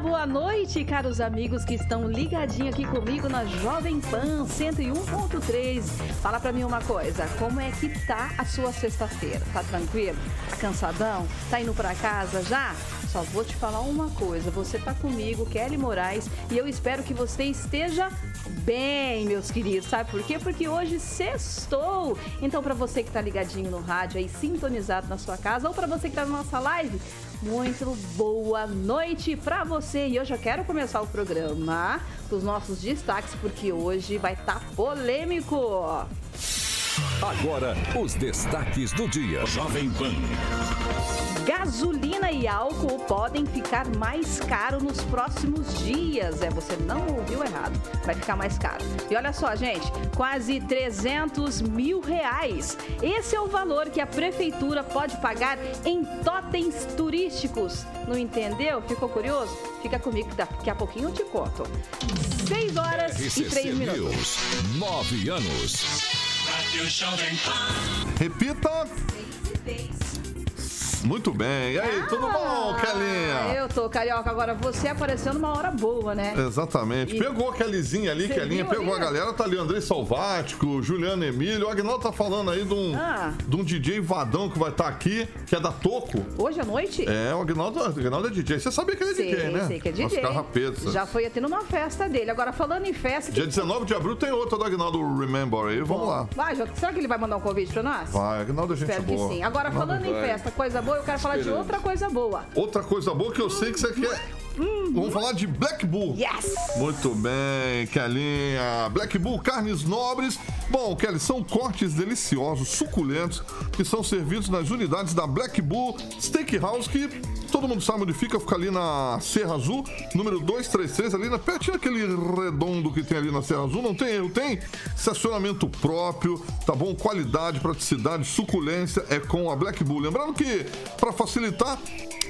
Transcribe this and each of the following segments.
Boa noite, caros amigos que estão ligadinhos aqui comigo na Jovem Pan 101.3. Fala pra mim uma coisa, como é que tá a sua sexta-feira? Tá tranquilo? Tá cansadão? Tá indo pra casa já? Só vou te falar uma coisa, você tá comigo, Kelly Moraes, e eu espero que você esteja bem, meus queridos. Sabe por quê? Porque hoje sextou. Então, para você que tá ligadinho no rádio aí, sintonizado na sua casa, ou para você que tá na nossa live, muito boa noite para você. E eu já quero começar o programa com os nossos destaques, porque hoje vai estar tá polêmico. Agora, os destaques do dia. Jovem Pan. Gasolina e álcool podem ficar mais caro nos próximos dias. É, você não ouviu errado. Vai ficar mais caro. E olha só, gente, quase 300 mil reais. Esse é o valor que a prefeitura pode pagar em totens turísticos. Não entendeu? Ficou curioso? Fica comigo que daqui a pouquinho eu te conto. 6 horas RCC e 3 minutos. News, 9 anos. Repita. Muito bem. E aí, ah, tudo bom, Kelinha? Eu tô, Carioca. Agora você apareceu numa hora boa, né? Exatamente. E... Pegou a Kellyzinha ali, Kelinha, pegou ali? a galera. Tá ali André Salvático, Juliano Emílio. O Agnaldo tá falando aí de um, ah. de um DJ Vadão que vai estar tá aqui, que é da Toco. Hoje à noite? É, o Agnaldo, o Agnaldo é DJ. Você sabia que ele é sei, DJ, né? Sei que é DJ. Já foi até numa festa dele. Agora, falando em festa... Dia que... 19 de abril tem outra do Agnaldo Remember aí. Vamos Bom, lá. Vai, será que ele vai mandar um convite pra nós? Vai, Agnaldo é gente Espero boa. que sim. Agora, falando em festa, coisa boa, eu quero falar de outra outra coisa boa. Outra coisa boa que eu sei que você quer. Hum, Vamos falar de Black Bull. Yes! Muito bem, Kelinha. Black Bull, carnes nobres. Bom, Kelly, são cortes deliciosos, suculentos, que são servidos nas unidades da Black Bull Steakhouse, que todo mundo sabe onde fica, fica ali na Serra Azul, número 233, ali na pertinho daquele redondo que tem ali na Serra Azul. Não tem erro, tem estacionamento próprio, tá bom? Qualidade, praticidade, suculência é com a Black Bull. Lembrando que, para facilitar,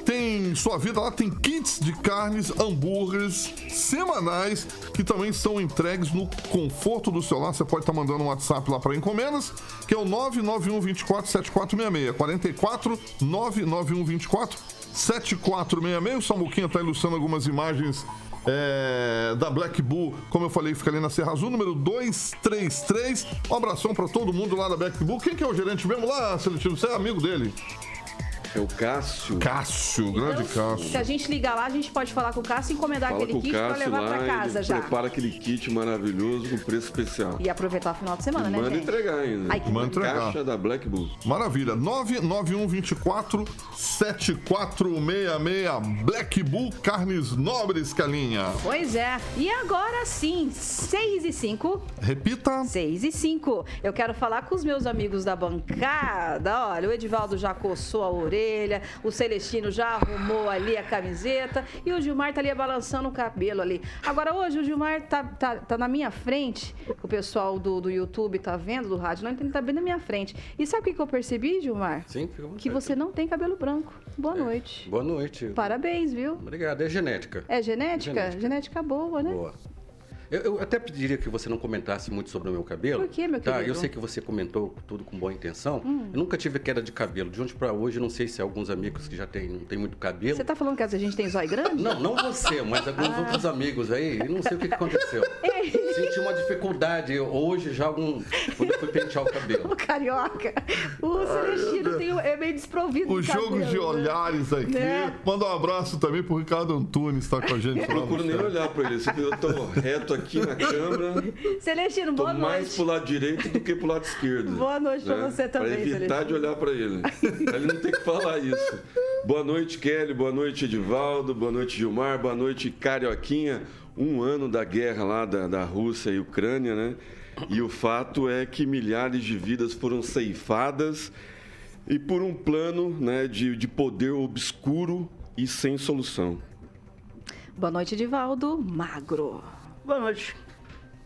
tem sua vida lá, tem kits de carnes, hambúrgueres semanais que também são entregues no conforto do celular. Você pode estar tá mandando um WhatsApp lá para encomendas, que é o 991 24 7466 44 991 24 7466. O Samuquinha está ilustrando algumas imagens é, da Black Bull, como eu falei, fica ali na Serra Azul, número 233. Um abração para todo mundo lá da Black Bull. Quem que é o gerente mesmo lá, Seletivo? Você é amigo dele? É o Cássio. Cássio, grande então, Cássio. Se a gente ligar lá, a gente pode falar com o Cássio e encomendar Fala aquele kit para levar para casa já. Prepara aquele kit maravilhoso com preço especial. E aproveitar o final de semana, e né, manda gente? entregar ainda. Ai, manda entregar. Caixa da Black Bull. Maravilha. 99124 7466 Black Bull Carnes Nobres, Calinha. Pois é. E agora sim, 6 e 5. Repita. 6 e 5. Eu quero falar com os meus amigos da bancada. Olha, o Edivaldo já coçou a orelha orelha, o Celestino já arrumou ali a camiseta e o Gilmar tá ali balançando o cabelo ali. Agora hoje o Gilmar tá, tá, tá na minha frente, o pessoal do, do YouTube tá vendo, do rádio, não, ele tá bem na minha frente. E sabe o que, eu percebi, Gilmar? Sim, Que você não tem cabelo branco. Boa é. noite. Boa noite. Parabéns, viu? Obrigado. É genética. É genética? Genética, genética boa, né? Boa. Eu, eu, até pediria que você não comentasse muito sobre o meu cabelo. Por que, meu tá, querido? Eu sei que você comentou tudo com boa intenção. Hum. Eu nunca tive queda de cabelo. De ontem para hoje, não sei se alguns amigos que já têm, não tem muito cabelo. Você tá falando que a gente tem zóio grande? Não, não você, mas alguns ah. outros amigos aí. Eu não sei o que, que aconteceu. Ei! Senti uma dificuldade hoje, já algum, quando eu fui pentear o cabelo. O carioca, o Celestino tem, é meio desprovido O de jogo cabelo, de né? olhares aqui. Né? Manda um abraço também pro Ricardo Antunes, tá com a gente no Procuro nem olhar pra ele. Eu tô reto aqui na câmera. Celestino, boa mais noite. pro lado direito do que pro lado esquerdo. Boa noite pra você também, Pra evitar Celestino. de olhar pra ele. Ele não ter que falar isso. Boa noite, Kelly. Boa noite, Edivaldo. Boa noite, Gilmar. Boa noite, Carioquinha. Um ano da guerra lá da, da Rússia e Ucrânia, né? E o fato é que milhares de vidas foram ceifadas e por um plano né, de, de poder obscuro e sem solução. Boa noite, Divaldo Magro. Boa noite.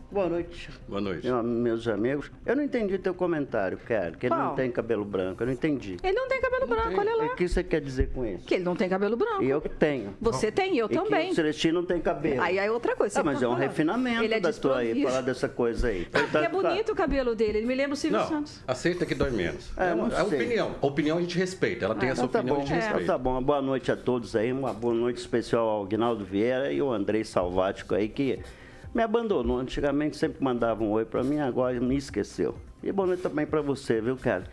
Boa noite, Boa noite. meu- meus amigos. Eu não entendi teu comentário, cara, que ele Qual? não tem cabelo branco. Eu não entendi. Ele não tem cabelo branco, olha lá. O que você quer dizer com isso? Que ele não tem cabelo branco. E eu que tenho. Você tem, eu E que também. o Celestino não tem cabelo. Aí é outra coisa. Ah, mas tá é um falando. refinamento Ele é da tua aí, falar dessa coisa aí. Porque é bonito o cabelo dele, ele me lembra o Silvio Não, Santos. aceita que dói menos. É, É, uma, não é sei. opinião. Opinião a gente respeita. Ela tem essa Então tá opinião, bom, a gente então respeita. tá bom. Uma boa noite a todos aí, uma boa noite especial ao Aguinaldo Vieira e o Andrei Salvático aí, que me abandonou. Antigamente sempre mandava um oi pra mim, agora me esqueceu. E boa noite também pra você, viu, cara?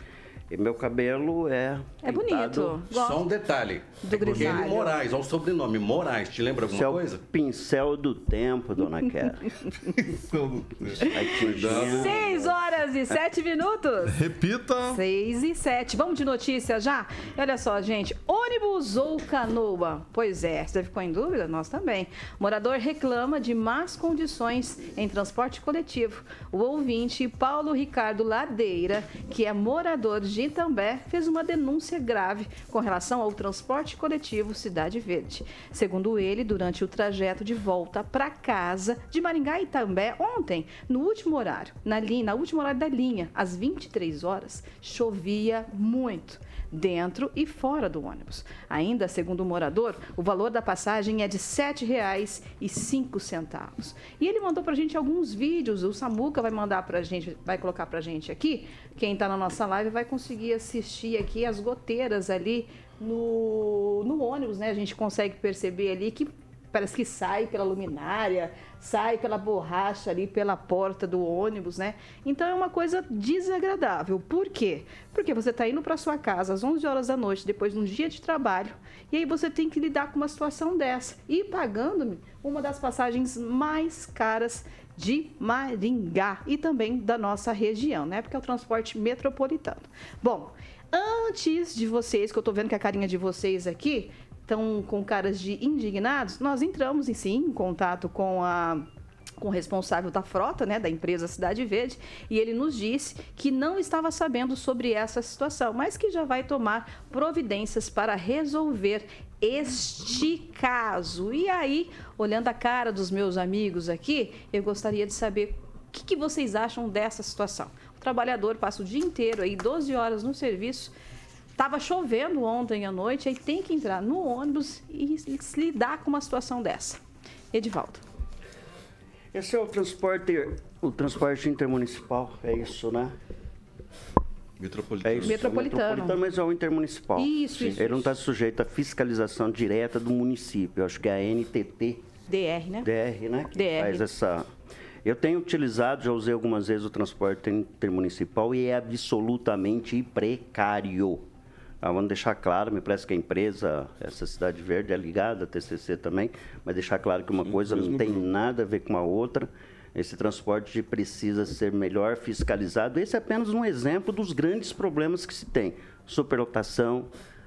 E meu cabelo é. É bonito. Só um detalhe. Do é grisalho. Moraes, olha o sobrenome. Moraes, te lembra é alguma coisa? pincel do tempo, dona Kera. Aí tinha- Seis horas e sete minutos. Repita. 6 e 7. Vamos de notícia já? Olha só, gente. Ônibus ou canoa? Pois é, você ficou em dúvida? Nós também. Morador reclama de más condições em transporte coletivo. O ouvinte Paulo Ricardo Ladeira, que é morador de Itambé, fez uma denúncia grave com relação ao transporte coletivo Cidade Verde. Segundo ele, durante o trajeto de volta para casa de Maringá e Itambé, ontem, no último horário, na linha, na última horário da linha, às 23 horas, chovia muito dentro e fora do ônibus. Ainda, segundo o morador, o valor da passagem é de R$ 7,05. E ele mandou pra gente alguns vídeos, o Samuca vai mandar pra gente, vai colocar pra gente aqui. Quem tá na nossa live vai conseguir assistir aqui as goteiras ali no, no ônibus, né? A gente consegue perceber ali que parece que sai pela luminária, sai pela borracha ali, pela porta do ônibus, né? Então é uma coisa desagradável. Por quê? Porque você está indo para sua casa às 11 horas da noite, depois de um dia de trabalho, e aí você tem que lidar com uma situação dessa e pagando uma das passagens mais caras de Maringá e também da nossa região, né? Porque é o transporte metropolitano. Bom, antes de vocês, que eu estou vendo que a carinha de vocês aqui estão com caras de indignados, nós entramos em sim em contato com a com o responsável da frota, né, da empresa Cidade Verde, e ele nos disse que não estava sabendo sobre essa situação, mas que já vai tomar providências para resolver este caso. E aí, olhando a cara dos meus amigos aqui, eu gostaria de saber o que, que vocês acham dessa situação. O trabalhador passa o dia inteiro aí, 12 horas no serviço, Tava chovendo ontem à noite, aí tem que entrar no ônibus e, se lidar com uma situação dessa. Edivaldo. Esse é o transporte, o transporte intermunicipal, é isso, né? Metropolitano. É isso. Metropolitano. mas é o intermunicipal. Isso, isso, Ele não está sujeito à fiscalização direta do município. Eu acho que é a NTT DR, né? DR, né? que DR. Faz essa. Eu tenho utilizado, já usei algumas vezes o transporte intermunicipal e é absolutamente precário. Ah, vamos deixar claro, me parece que a empresa, essa Cidade Verde é ligada, a TCC também, mas deixar claro que uma coisa não tem grupo. nada a ver com a outra. Esse transporte precisa ser melhor fiscalizado. Esse é apenas um exemplo dos grandes problemas que se tem. Superlotação,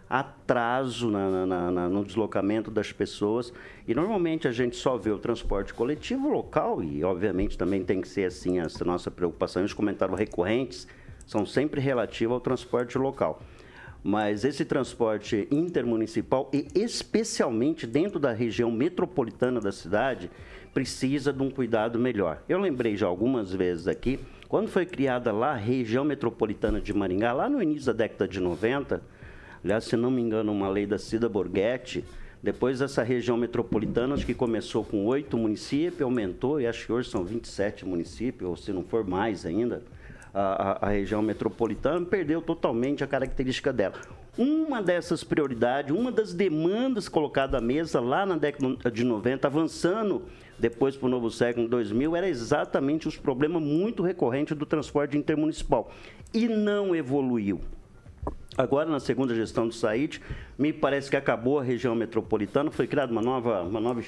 atraso na- na- na- no deslocamento das pessoas. E normalmente a gente só vê o transporte coletivo local, e obviamente também tem que ser assim essa nossa preocupação. Os comentários recorrentes são sempre relativos ao transporte local. Mas esse transporte intermunicipal, e especialmente dentro da região metropolitana da cidade, precisa de um cuidado melhor. Eu lembrei já algumas vezes aqui, quando foi criada lá a região metropolitana de Maringá, lá no início da década de 90, aliás, se não me engano, uma lei da Cida Borghetti, depois essa região metropolitana, acho que começou com oito municípios, aumentou, e acho que hoje são 27 municípios, ou se não for mais ainda, a, a- região metropolitana perdeu totalmente a característica dela. Uma dessas prioridades, uma das demandas colocadas à mesa lá na década de 90, avançando depois para o novo século 2000, era exatamente os problemas muito recorrentes do transporte intermunicipal. E não evoluiu. Agora, na segunda gestão do SAID, me parece que acabou a região metropolitana, foi criada uma nova, uma nova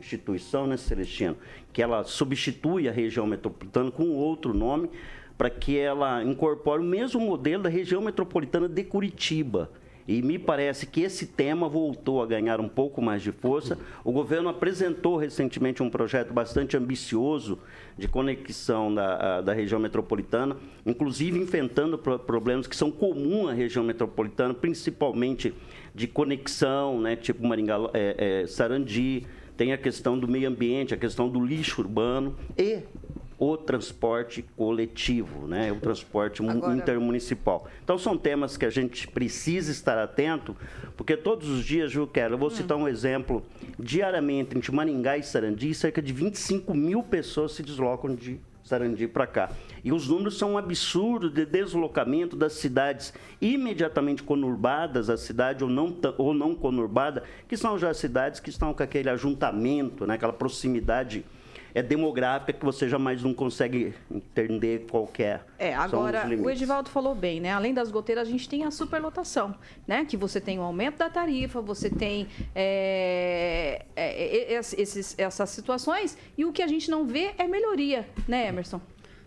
instituição, né, Celestino, que ela substitui a região metropolitana com outro nome, para que ela incorpore o mesmo modelo da região metropolitana de Curitiba. E me parece que esse tema voltou a ganhar um pouco mais de força. O governo apresentou recentemente um projeto bastante ambicioso de conexão da, da região metropolitana, inclusive enfrentando problemas que são comuns à região metropolitana, principalmente de conexão, né, tipo Maringá, é, é, Sarandi, tem a questão do meio ambiente, a questão do lixo urbano e o transporte coletivo, né? o transporte Agora... intermunicipal. Então, são temas que a gente precisa estar atento, porque todos os dias, Ju Quero, eu vou hum. citar um exemplo, diariamente, entre Maringá e Sarandi, cerca de 25 mil pessoas se deslocam de Sarandi para cá. E os números são um absurdo de deslocamento das cidades imediatamente conurbadas, a cidade ou não, ou não conurbada, que são já cidades que estão com aquele ajuntamento, né, aquela proximidade é demográfica que você jamais não consegue entender qualquer. É, é agora o Edivaldo falou bem, né? Além das goteiras, a gente tem a superlotação, né? Que você tem o aumento da tarifa, você tem é, é, é, é esses, essas situações e o que a gente não vê é melhoria, né, Emerson?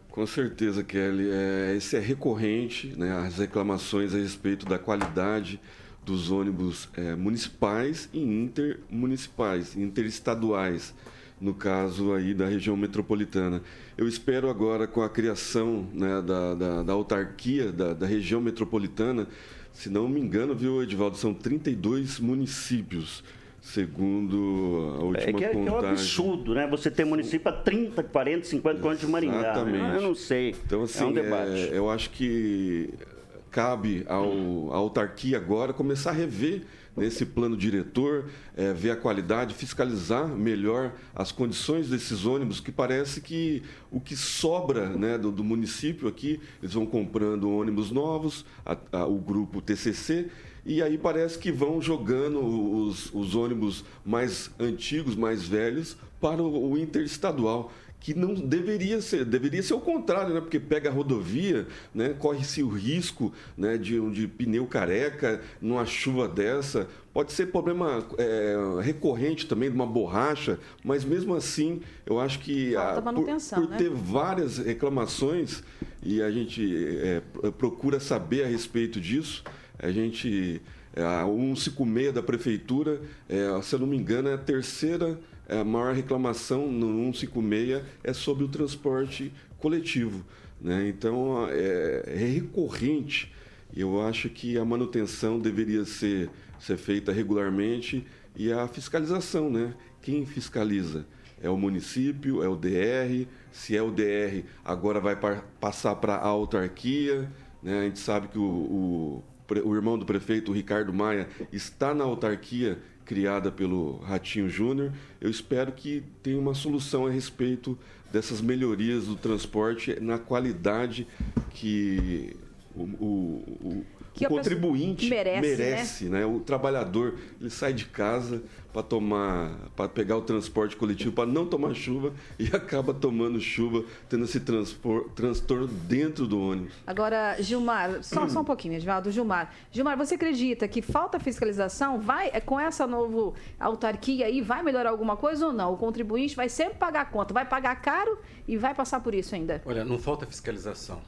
Com certeza, Kelly. É, esse é recorrente, né? As reclamações a respeito da qualidade dos ônibus é, municipais e intermunicipais, interestaduais no caso aí da região metropolitana. Eu espero agora com a criação né, da, da, da, autarquia da, da, região metropolitana, se não me engano, viu, Edivaldo, são 32 municípios, segundo a última é que é, contagem. É um absurdo, né? Você tem município a 30, 40, 50 quilômetros de Maringá. Né? Exatamente. Eu não sei. Então, assim, é um debate. É, eu acho que cabe ao, à autarquia agora começar a rever nesse plano diretor, é, ver a qualidade, fiscalizar melhor as condições desses ônibus, que parece que o que sobra né, do, do município aqui, eles vão comprando ônibus novos, a, a, o grupo TCC, e aí parece que vão jogando os, os ônibus mais antigos, mais velhos, para o, o interestadual que não deveria ser, deveria ser o contrário, né? Porque pega a rodovia, né? Corre-se o risco, né? De, de pneu careca numa chuva dessa. Pode ser problema é, recorrente também de uma borracha, mas mesmo assim, eu acho que a, por, por né? ter várias reclamações e a gente é, procura saber a respeito disso, a gente é, a 156 da prefeitura, é, se eu não me engano, é a terceira a maior reclamação no 156 é sobre o transporte coletivo. Né? Então, é, é recorrente. Eu acho que a manutenção deveria ser, ser feita regularmente e a fiscalização, né? Quem fiscaliza? É o município, é o DR. Se é o DR, agora vai passar para a autarquia. Né? A gente sabe que o, o, o irmão do prefeito, o Ricardo Maia, está na autarquia criada pelo Ratinho Júnior. Eu espero que tenha uma solução a respeito dessas melhorias do transporte na qualidade que o, o, o que o contribuinte merece, merece né? né? O trabalhador, ele sai de casa para tomar, para pegar o transporte coletivo, para não tomar chuva e acaba tomando chuva, tendo esse transtorno dentro do ônibus. Agora, Gilmar, só, só um pouquinho, Edvaldo, Gilmar. Gilmar, você acredita que falta fiscalização? Vai, é, com essa nova autarquia aí, vai melhorar alguma coisa ou não? O contribuinte vai sempre pagar a conta, vai pagar caro e vai passar por isso ainda? Olha, não falta fiscalização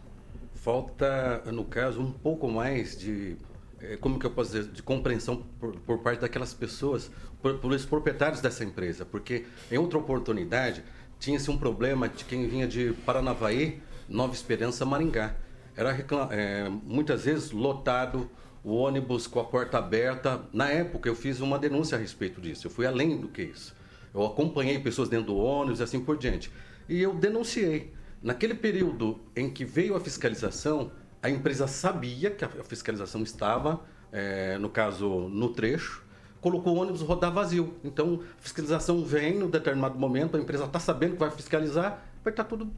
falta, no caso, um pouco mais de, eh, como que eu posso dizer, de compreensão por, por parte daquelas pessoas, pelos proprietários dessa empresa, porque em outra oportunidade tinha-se um problema de quem vinha de Paranavaí, Nova Esperança, Maringá. Era é, muitas vezes lotado, o ônibus com a porta aberta. Na época eu fiz uma denúncia a respeito disso, eu fui além do que isso. Eu acompanhei pessoas dentro do ônibus e assim por diante. E eu denunciei. Naquele período em que veio a fiscalização, a empresa sabia que a fiscalização estava, é, no caso, no trecho, colocou o ônibus rodar vazio. Então, a fiscalização vem no determinado momento, a empresa está sabendo que vai fiscalizar, vai estar tá tudo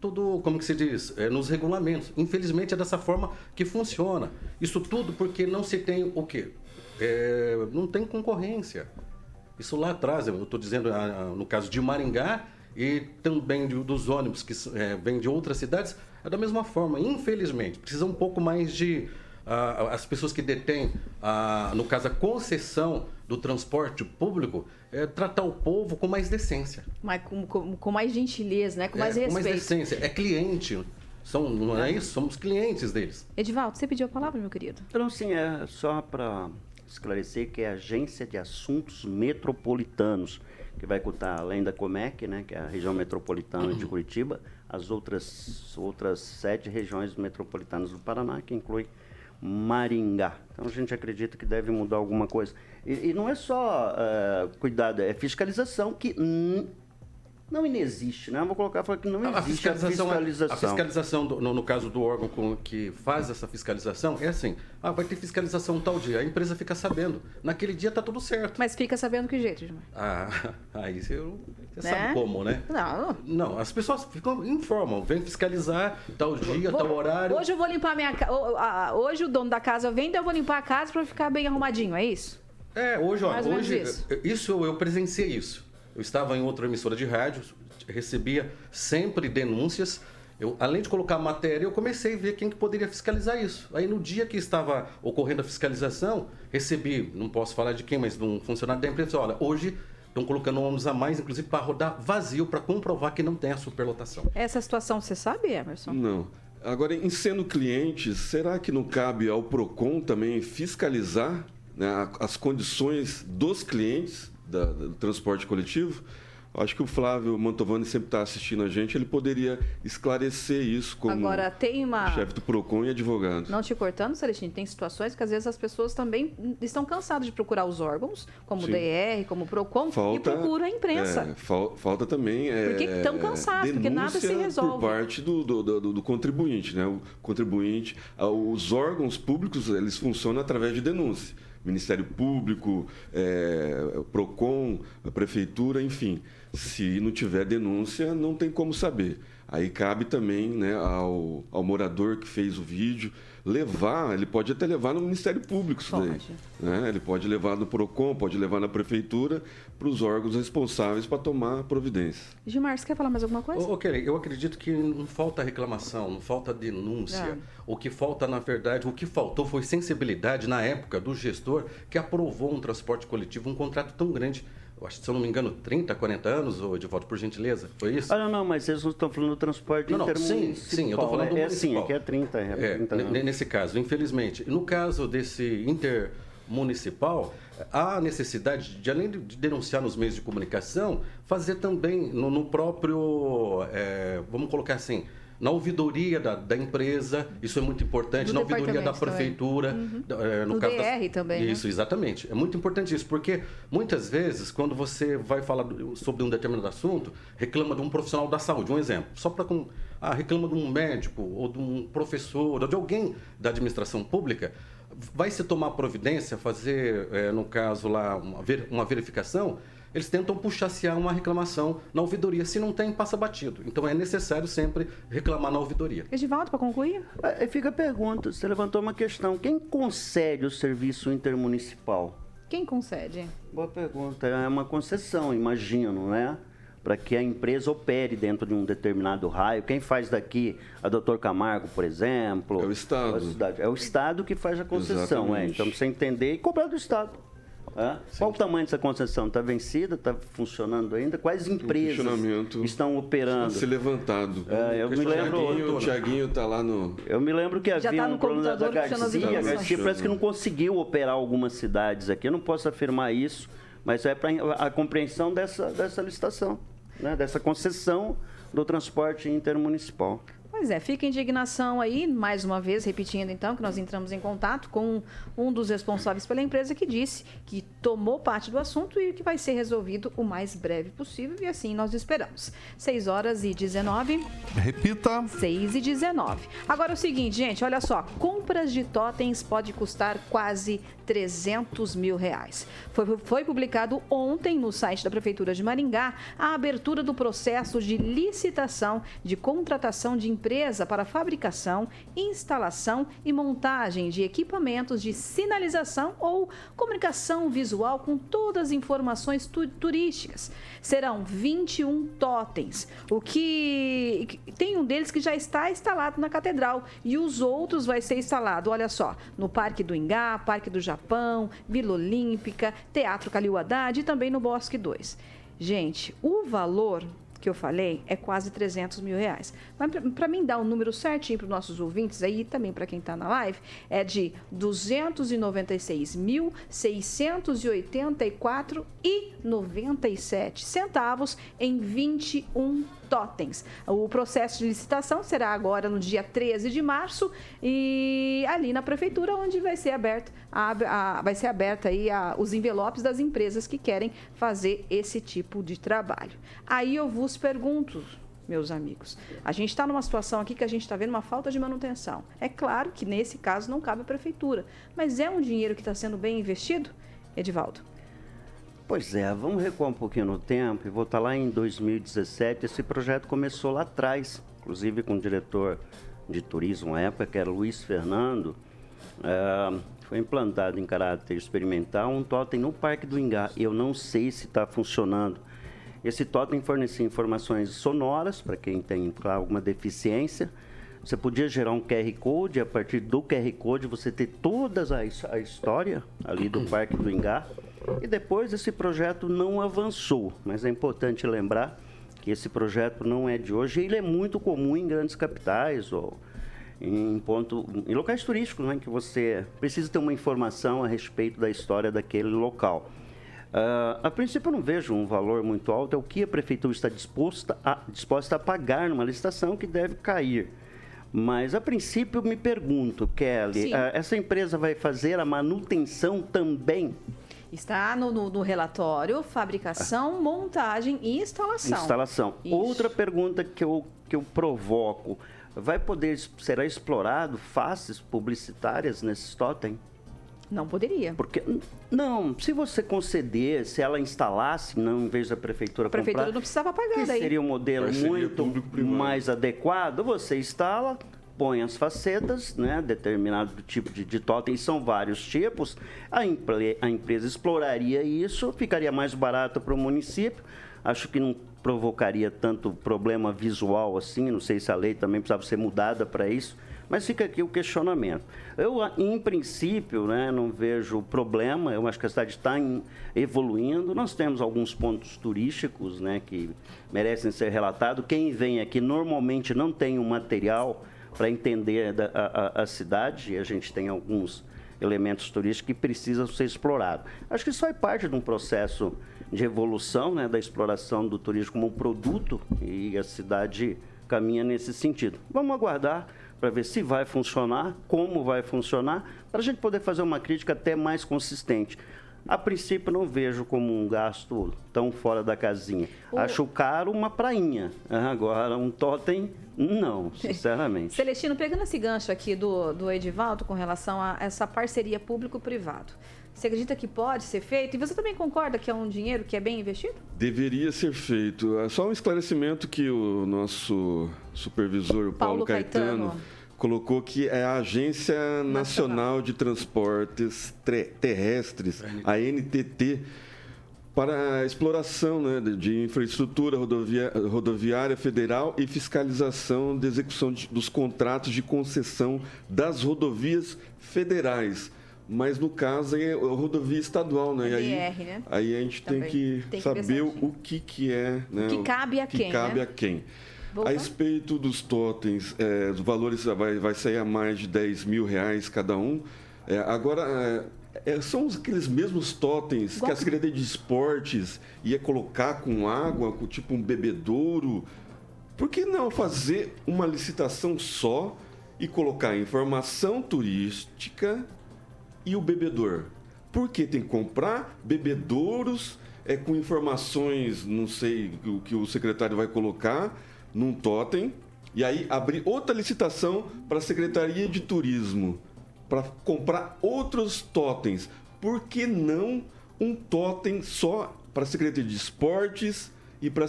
tudo, como que se diz, é, nos regulamentos. Infelizmente é dessa forma que funciona. Isso tudo porque não se tem o quê? É, não tem concorrência. Isso lá atrás, eu estou dizendo no caso de Maringá e também de, dos ônibus que é, vêm de outras cidades, é da mesma forma. Infelizmente, precisa um pouco mais de ah, as pessoas que detêm, ah, no caso, a concessão do transporte público, é, tratar o povo com mais decência. Mas com, com, com mais gentileza, né? Com mais é, respeito. Com mais decência. É cliente. São, não é isso? Somos clientes deles. Edivaldo, você pediu a palavra, meu querido? Então, sim, é só para esclarecer que é a Agência de Assuntos Metropolitanos, que vai contar, além da Comec, né, que é a região metropolitana de Curitiba, as outras, outras sete regiões metropolitanas do Paraná, que inclui Maringá. Então a gente acredita que deve mudar alguma coisa. E, e não é só uh, cuidado, é fiscalização que não inexiste, né? vou colocar que não existe a fiscalização. A fiscalização, a fiscalização do, no, no, caso do órgão com, que faz essa fiscalização é assim: ah, vai ter fiscalização tal dia, a empresa fica sabendo. Naquele dia tá tudo certo. Mas fica sabendo que jeito, Gilmar? Ah, aí você, você né? sabe como, né? Não. Não, as pessoas ficam, informam, vem fiscalizar tal dia, vou, tal horário. Hoje eu vou limpar minha casa. Hoje o dono da casa vem, então eu vou limpar a casa para ficar bem arrumadinho, é isso? É, hoje, ó, hoje. Isso. isso eu presenciei isso. Eu estava em outra emissora de rádio, recebia sempre denúncias. Eu, além de colocar matéria, eu comecei a ver quem que poderia fiscalizar isso. Aí no dia que estava ocorrendo a fiscalização, recebi, não posso falar de quem, mas de um funcionário da empresa, olha, hoje estão colocando ônibus a mais, inclusive para rodar vazio, para comprovar que não tem a superlotação. Essa situação você sabe, Emerson? Não. Agora, em sendo clientes, será que não cabe ao PROCON também fiscalizar né, as condições dos clientes da, do transporte coletivo? Acho que o Flávio Mantovani sempre está assistindo a gente, ele poderia esclarecer isso como Agora, tem uma... chefe do PROCON e advogado. Não te cortando, Celestino, tem situações que às vezes as pessoas também estão cansadas de procurar os órgãos, como Sim. o DR, como o PROCON, falta, e procuram a imprensa. É, fal, falta também... É, porque estão cansados, porque nada se resolve. por parte do, do, do, do contribuinte. Né? O contribuinte, os órgãos públicos, eles funcionam através de denúncia. Ministério Público, é, PROCON, a Prefeitura, enfim. Se não tiver denúncia, não tem como saber. Aí cabe também né, ao, ao morador que fez o vídeo levar, ele pode até levar no Ministério Público isso daí. Né? Ele pode levar no PROCON, pode levar na Prefeitura, para os órgãos responsáveis para tomar providência. Gilmar, você quer falar mais alguma coisa? Ok, eu acredito que não falta reclamação, não falta denúncia. É. O que falta, na verdade, o que faltou foi sensibilidade na época do gestor que aprovou um transporte coletivo, um contrato tão grande eu acho, se eu não me engano, 30, 40 anos, ou de volta por gentileza, foi isso? Ah, não, não, mas eles não estão falando do transporte não, não, Sim, sim, eu estou falando do é, municipal. É sim, aqui é 30, é, 30 é, Nesse caso, infelizmente. No caso desse intermunicipal, há necessidade de, além de denunciar nos meios de comunicação, fazer também no, no próprio, é, vamos colocar assim, na ouvidoria da, da empresa, isso é muito importante, Do na ouvidoria da prefeitura. Uhum. É, no, caso DR das... também. Né? Isso, né? exatamente. É muito importante isso, porque muitas vezes, quando você vai falar sobre um determinado assunto, reclama de um profissional da saúde, um exemplo, só para. Ah, reclama de um médico, ou de um professor, ou de alguém da administração pública, vai se tomar providência, fazer, é, no caso lá, uma, ver, uma verificação eles tentam puxaciar uma reclamação na ouvidoria. Se não tem, passa batido. Então é necessário sempre reclamar na ouvidoria. Edivaldo, para concluir? É, fica a pergunta, você levantou uma questão. Quem concede o serviço intermunicipal? Quem concede? Boa pergunta. É uma concessão, imagino, né? Para que a empresa opere dentro de um determinado raio. Quem faz daqui? A Doutor Camargo, por exemplo. É o Estado. É o Estado que faz a concessão. É. Então, você entender e cobrar do Estado. Qual o tamanho dessa concessão? Está vencida? Está funcionando ainda? Quais empresas estão operando? Se levantado. É, eu me lembro. O Tiaguinho está lá no. Eu me lembro que havia tá um problema da Garcia. A Garcia parece que não conseguiu operar algumas cidades aqui. Eu não posso afirmar isso, mas é para a compreensão dessa, dessa licitação, né? dessa concessão do transporte intermunicipal. Pois é, fica indignação aí, mais uma vez, repetindo então, que nós entramos em contato com um dos responsáveis pela empresa que disse que tomou parte do assunto e que vai ser resolvido o mais breve possível e assim nós esperamos. 6 horas e 19. Repita. 6 e 19. Agora é o seguinte, gente, olha só. Compras de totens pode custar quase 300 mil reais. Foi, foi publicado ontem no site da Prefeitura de Maringá a abertura do processo de licitação de contratação de empresa para fabricação, instalação e montagem de equipamentos de sinalização ou comunicação visual com todas as informações tu turísticas. Serão 21 totens, o que tem um deles que já está instalado na catedral e os outros vai ser instalado, olha só, no Parque do Ingá, Parque do Japão, Japão, Vila Olímpica, Teatro Calil Haddad e também no Bosque 2. Gente, o valor que eu falei é quase 300 mil reais. Mas para mim dar o um número certinho para os nossos ouvintes aí, também para quem está na live, é de 296.684,97 centavos em 21 totens. O processo de licitação será agora no dia 13 de março e ali na prefeitura onde vai ser aberto a, a, vai ser aberta aí a, os envelopes das empresas que querem fazer esse tipo de trabalho. Aí eu vos pergunto, meus amigos. A gente está numa situação aqui que a gente está vendo uma falta de manutenção. É claro que nesse caso não cabe a prefeitura, mas é um dinheiro que está sendo bem investido, Edivaldo? Pois é, vamos recuar um pouquinho no tempo e voltar lá em 2017. Esse projeto começou lá atrás, inclusive com o diretor de turismo à época, que era Luiz Fernando. É, foi implantado em caráter experimental um totem no Parque do Ingá. Eu não sei se está funcionando. Esse totem fornecia informações sonoras para quem tem alguma deficiência. Você podia gerar um QR Code, e a partir do QR Code você ter toda a, a história ali do Parque do Ingá. E depois esse projeto não avançou, mas é importante lembrar que esse projeto não é de hoje, ele é muito comum em grandes capitais ou em ponto em locais turísticos, né, que você precisa ter uma informação a respeito da história daquele local. Uh, a princípio eu não vejo um valor muito alto, é o que a prefeitura está disposta a, disposta a pagar numa licitação que deve cair. Mas a princípio me pergunto, Kelly, uh, essa empresa vai fazer a manutenção também Está no, no, no, relatório fabricação, montagem e instalação. Instalação. Isso. Outra pergunta que eu, que eu provoco. Vai poder, será explorado faces publicitárias nesse totem? Não poderia. Porque, não, se você conceder, se ela instalasse, não em vez da prefeitura A prefeitura comprar, não precisava pagar que daí. seria um modelo muito mais adequado, você instala, põe as facetas, né, determinado tipo de, de totem, são vários tipos, a, emple, a empresa exploraria isso, ficaria mais barato para o município, acho que não provocaria tanto problema visual assim, não sei se a lei também precisava ser mudada para isso, mas fica aqui o questionamento. Eu, em princípio, né, não vejo problema, eu acho que a cidade está evoluindo. Nós temos alguns pontos turísticos né, que merecem ser relatados. Quem vem aqui normalmente não tem o um material para entender a, a, a cidade, a gente tem alguns elementos turísticos que precisam ser explorados. Acho que isso faz parte de um processo de evolução né, da exploração do turismo como um produto e a cidade caminha nesse sentido. Vamos aguardar para ver se vai funcionar, como vai funcionar, para a gente poder fazer uma crítica até mais consistente. A princípio, não vejo como um gasto tão fora da casinha. O... Acho caro uma prainha. Agora, um totem, não, sinceramente. Celestino, pegando esse gancho aqui do, do Edivaldo com relação a essa parceria público-privado. Você acredita que pode ser feito? E você também concorda que é um dinheiro que é bem investido? Deveria ser feito. É só um esclarecimento que o nosso supervisor, Paulo, Paulo Caetano, Caetano colocou que é a Agência Nacional, de Transportes Terrestres, a NTT, para a exploração né, de infraestrutura rodovia, rodoviária federal e fiscalização de execução de, dos contratos de concessão das rodovias federais. Mas no caso é rodovia estadual, né? BR, aí, né? aí a gente tem que, tem que saber o que, que é. Né? O que cabe a que quem. cabe né? a quem. A respeito dos totens, é, os valores vai, vai sair a mais de 10 mil reais cada um. É, agora, é, é são aqueles mesmos totens Igual... que a Secretaria de Esportes ia colocar com água, com tipo um bebedouro. Por que não fazer uma licitação só e colocar informação turística e o bebedor? Porque tem que comprar bebedouros é, com informações, não sei o que o secretário vai colocar, num totem, e aí abrir outra licitação para a Secretaria de Turismo para comprar outros totens. Por que não um totem só para a Secretaria de Esportes e para a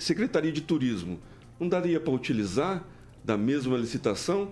Secretaria de Turismo? Não daria para utilizar da mesma licitação?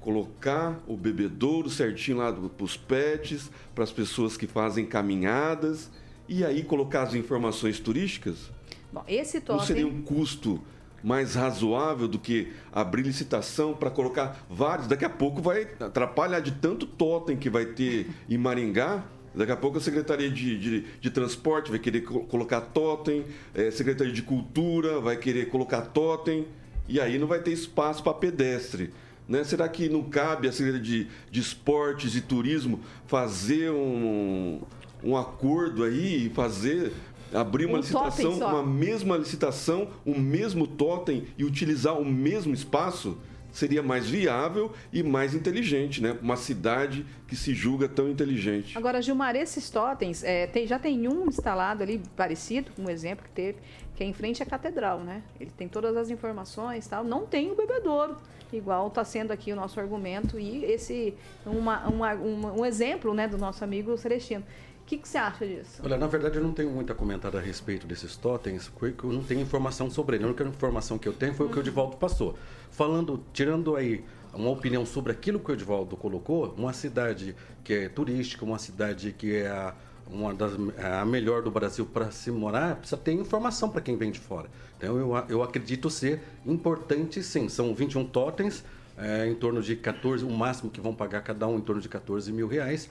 Colocar o bebedouro certinho lá para os pets, para as pessoas que fazem caminhadas, e aí colocar as informações turísticas? Bom, esse totem... Não seria um custo mais razoável do que abrir licitação para colocar vários. Daqui a pouco vai atrapalhar de tanto totem que vai ter em Maringá. Daqui a pouco a Secretaria de, de, de Transporte vai querer colocar totem, é, Secretaria de Cultura vai querer colocar totem, e aí não vai ter espaço para pedestre. Né? Será que não cabe a Secretaria de, de Esportes e Turismo fazer um, um acordo aí e fazer abrir uma um licitação, uma mesma licitação, um mesmo totem e utilizar o mesmo espaço, seria mais viável e mais inteligente, né? Uma cidade que se julga tão inteligente. Agora, Gilmar, esses totens, é, tem, já tem um instalado ali, parecido, um exemplo que teve, que é em frente à catedral, né? Ele tem todas as informações tal, não tem o bebedouro, igual está sendo aqui o nosso argumento e esse, uma, uma, uma, um exemplo, né, do nosso amigo Celestino. O que, que, você acha disso? Olha, na verdade eu não tenho muito a comentar a respeito desses totens, porque eu não tenho informação sobre ele. A única informação que eu tenho foi o que o Edivaldo passou. Falando, tirando aí uma opinião sobre aquilo que o Edivaldo colocou, uma cidade que é turística, uma cidade que é a, uma das, a melhor do Brasil para se morar, precisa ter informação para quem vem de fora. Então eu, eu acredito ser importante sim. São 21 totens, é, em torno de 14, o máximo que vão pagar cada um em torno de 14 mil reais.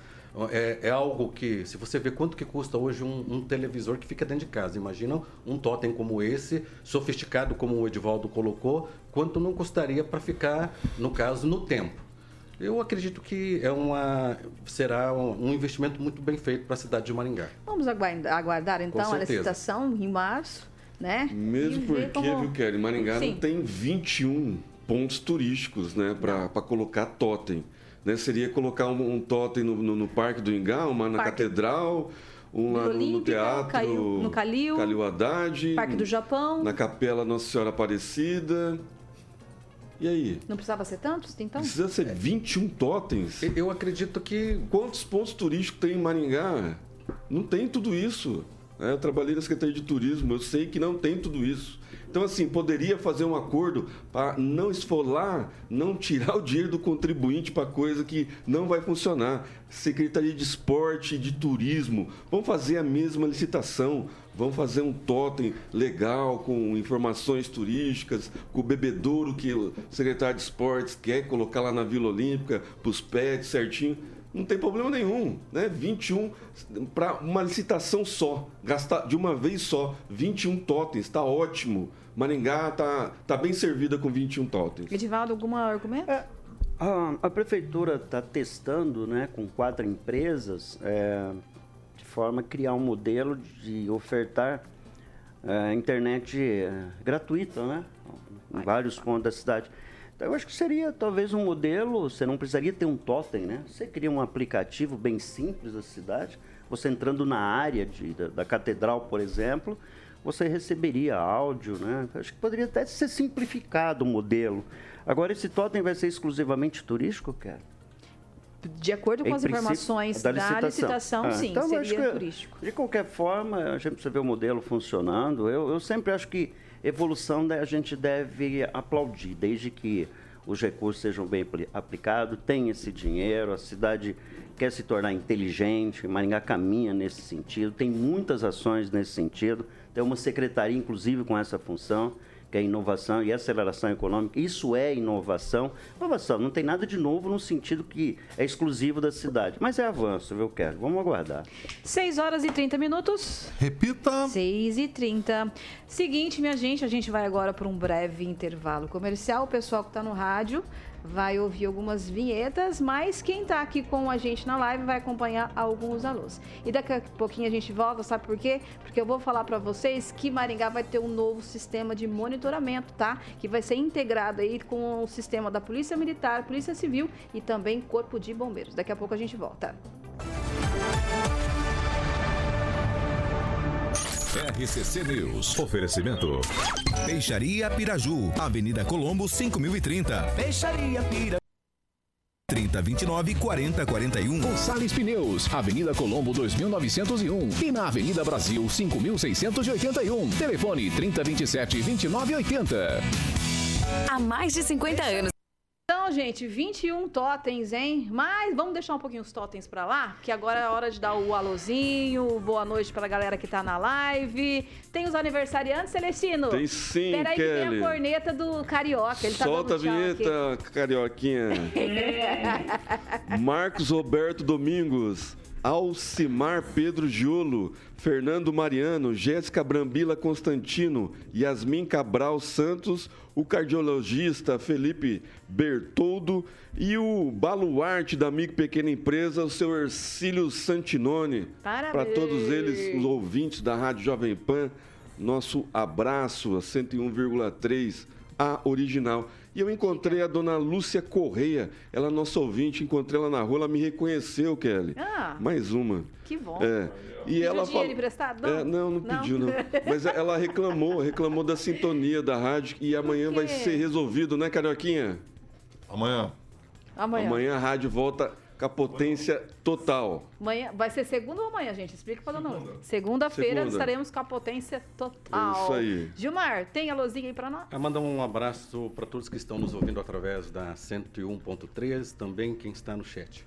É, é, algo que, se você vê quanto que custa hoje um, um, televisor que fica dentro de casa, imagina um totem como esse, sofisticado como o Edivaldo colocou, quanto não custaria para ficar, no caso, no tempo. Eu acredito que é uma, será um, investimento muito bem feito para a cidade de Maringá. Vamos aguardar, aguardar então a licitação em março, né? Mesmo porque, como... viu, Kelly, Maringá Sim. não tem 21 pontos turísticos né, para colocar totem né, seria colocar um, um totem no, no, no, Parque do Ingá, uma na Parque. Catedral, um lá no, no teatro, Caiu, no Calil, Calil Haddad, Parque do Japão, na Capela Nossa Senhora Aparecida. E aí? Não precisava ser tantos, então? Precisa ser 21 totens. Eu acredito que. Quantos pontos turísticos tem em Maringá? Não tem tudo isso. É, eu trabalhei na Secretaria de Turismo, eu sei que não tem tudo isso. Então, assim, poderia fazer um acordo para não esfolar, não tirar o dinheiro do contribuinte para coisa que não vai funcionar. Secretaria de Esporte e de Turismo, vamos fazer a mesma licitação, vamos fazer um totem legal com informações turísticas, com o bebedouro que o secretário de Esportes quer colocar lá na Vila Olímpica, para os pets certinho não tem problema nenhum, né? 21 para uma licitação só, gastar de uma vez só, 21 totens, está ótimo. Maringá está tá bem servida com 21 totens. Edivaldo, algum argumento? É, a, a, prefeitura está testando né, com quatro empresas é, de forma a criar um modelo de ofertar é, internet é, gratuita né, em vários pontos da cidade. Eu acho que seria talvez um modelo, você não precisaria ter um totem, né? Você cria um aplicativo bem simples da cidade, você entrando na área de, da, da catedral, por exemplo, você receberia áudio, né? Acho que poderia até ser simplificado o modelo. Agora, esse totem vai ser exclusivamente turístico, cara? De acordo com as informações da licitação, da licitação ah, sim, então, seria turístico. De qualquer forma, a gente precisa ver o modelo funcionando. Eu, eu sempre acho que evolução né, a gente deve aplaudir, desde que os recursos sejam bem aplicados, tem esse dinheiro, a cidade quer se tornar inteligente, Maringá caminha nesse sentido, tem muitas ações nesse sentido. Tem uma secretaria, inclusive, com essa função, que é inovação e aceleração econômica. Isso é inovação. Inovação não tem nada de novo no sentido que é exclusivo da cidade, mas é avanço, viu, Quero? Vamos aguardar. 6 horas e 30 minutos. Repita. 6 e 30. Seguinte, minha gente, a gente vai agora para um breve intervalo comercial. O pessoal que está no rádio vai ouvir algumas vinhetas, mas quem está aqui com a gente na live vai acompanhar alguns alôs. E daqui a pouquinho a gente volta, sabe por quê? Porque eu vou falar para vocês que Maringá vai ter um novo sistema de monitoramento, tá? Que vai ser integrado aí com o sistema da Polícia Militar, Polícia Civil e também Corpo de Bombeiros. Daqui a pouco a gente volta. Música RCC News. Oferecimento. Peixaria Piraju, Avenida Colombo, 5030. Peixaria Piraju. 3029 4041. Gonçalves Pneus, Avenida Colombo 2901 e na Avenida Brasil 5681. Telefone 3027 2980. Há mais de 50 anos. Então, gente, 21 totens, hein? Mas vamos deixar um pouquinho os totens pra lá, que agora é hora de dar o alôzinho, boa noite pra galera que tá na live. Tem os aniversariantes, Celestino? Tem sim, Peraí que tem a corneta do Carioca. Ele tá Solta a vinheta, carioquinha. Marcos Roberto Domingos, Alcimar Pedro Giolo, Fernando Mariano, Jéssica Brambila Constantino, Yasmin Cabral Santos, o cardiologista Felipe Bertoldo e o baluarte da Amigo Pequena Empresa, o seu Ercílio Santinone. Para todos eles, os ouvintes da Rádio Jovem Pan, nosso abraço a 101,3, a original. E eu encontrei a dona Lúcia Correia, ela é nossa ouvinte, encontrei ela na rua, ela me reconheceu, Kelly. Ah. Mais uma. Que bom. É. E Pediu ela dinheiro emprestado? Não? É, não, não Não. pediu, não. Mas ela reclamou, reclamou da sintonia da rádio e amanhã vai ser resolvido, né, Carioquinha? Amanhã. Amanhã. Amanhã a rádio volta com a potência total. Amanhã. Vai ser segunda ou amanhã, gente? Explica dona Lúcia. Segunda-feira Segunda. estaremos com a potência total. Isso aí. Gilmar, tem alôzinho aí pra nós? A mandar um abraço para todos que estão nos ouvindo através da 101.3, também quem está no chat.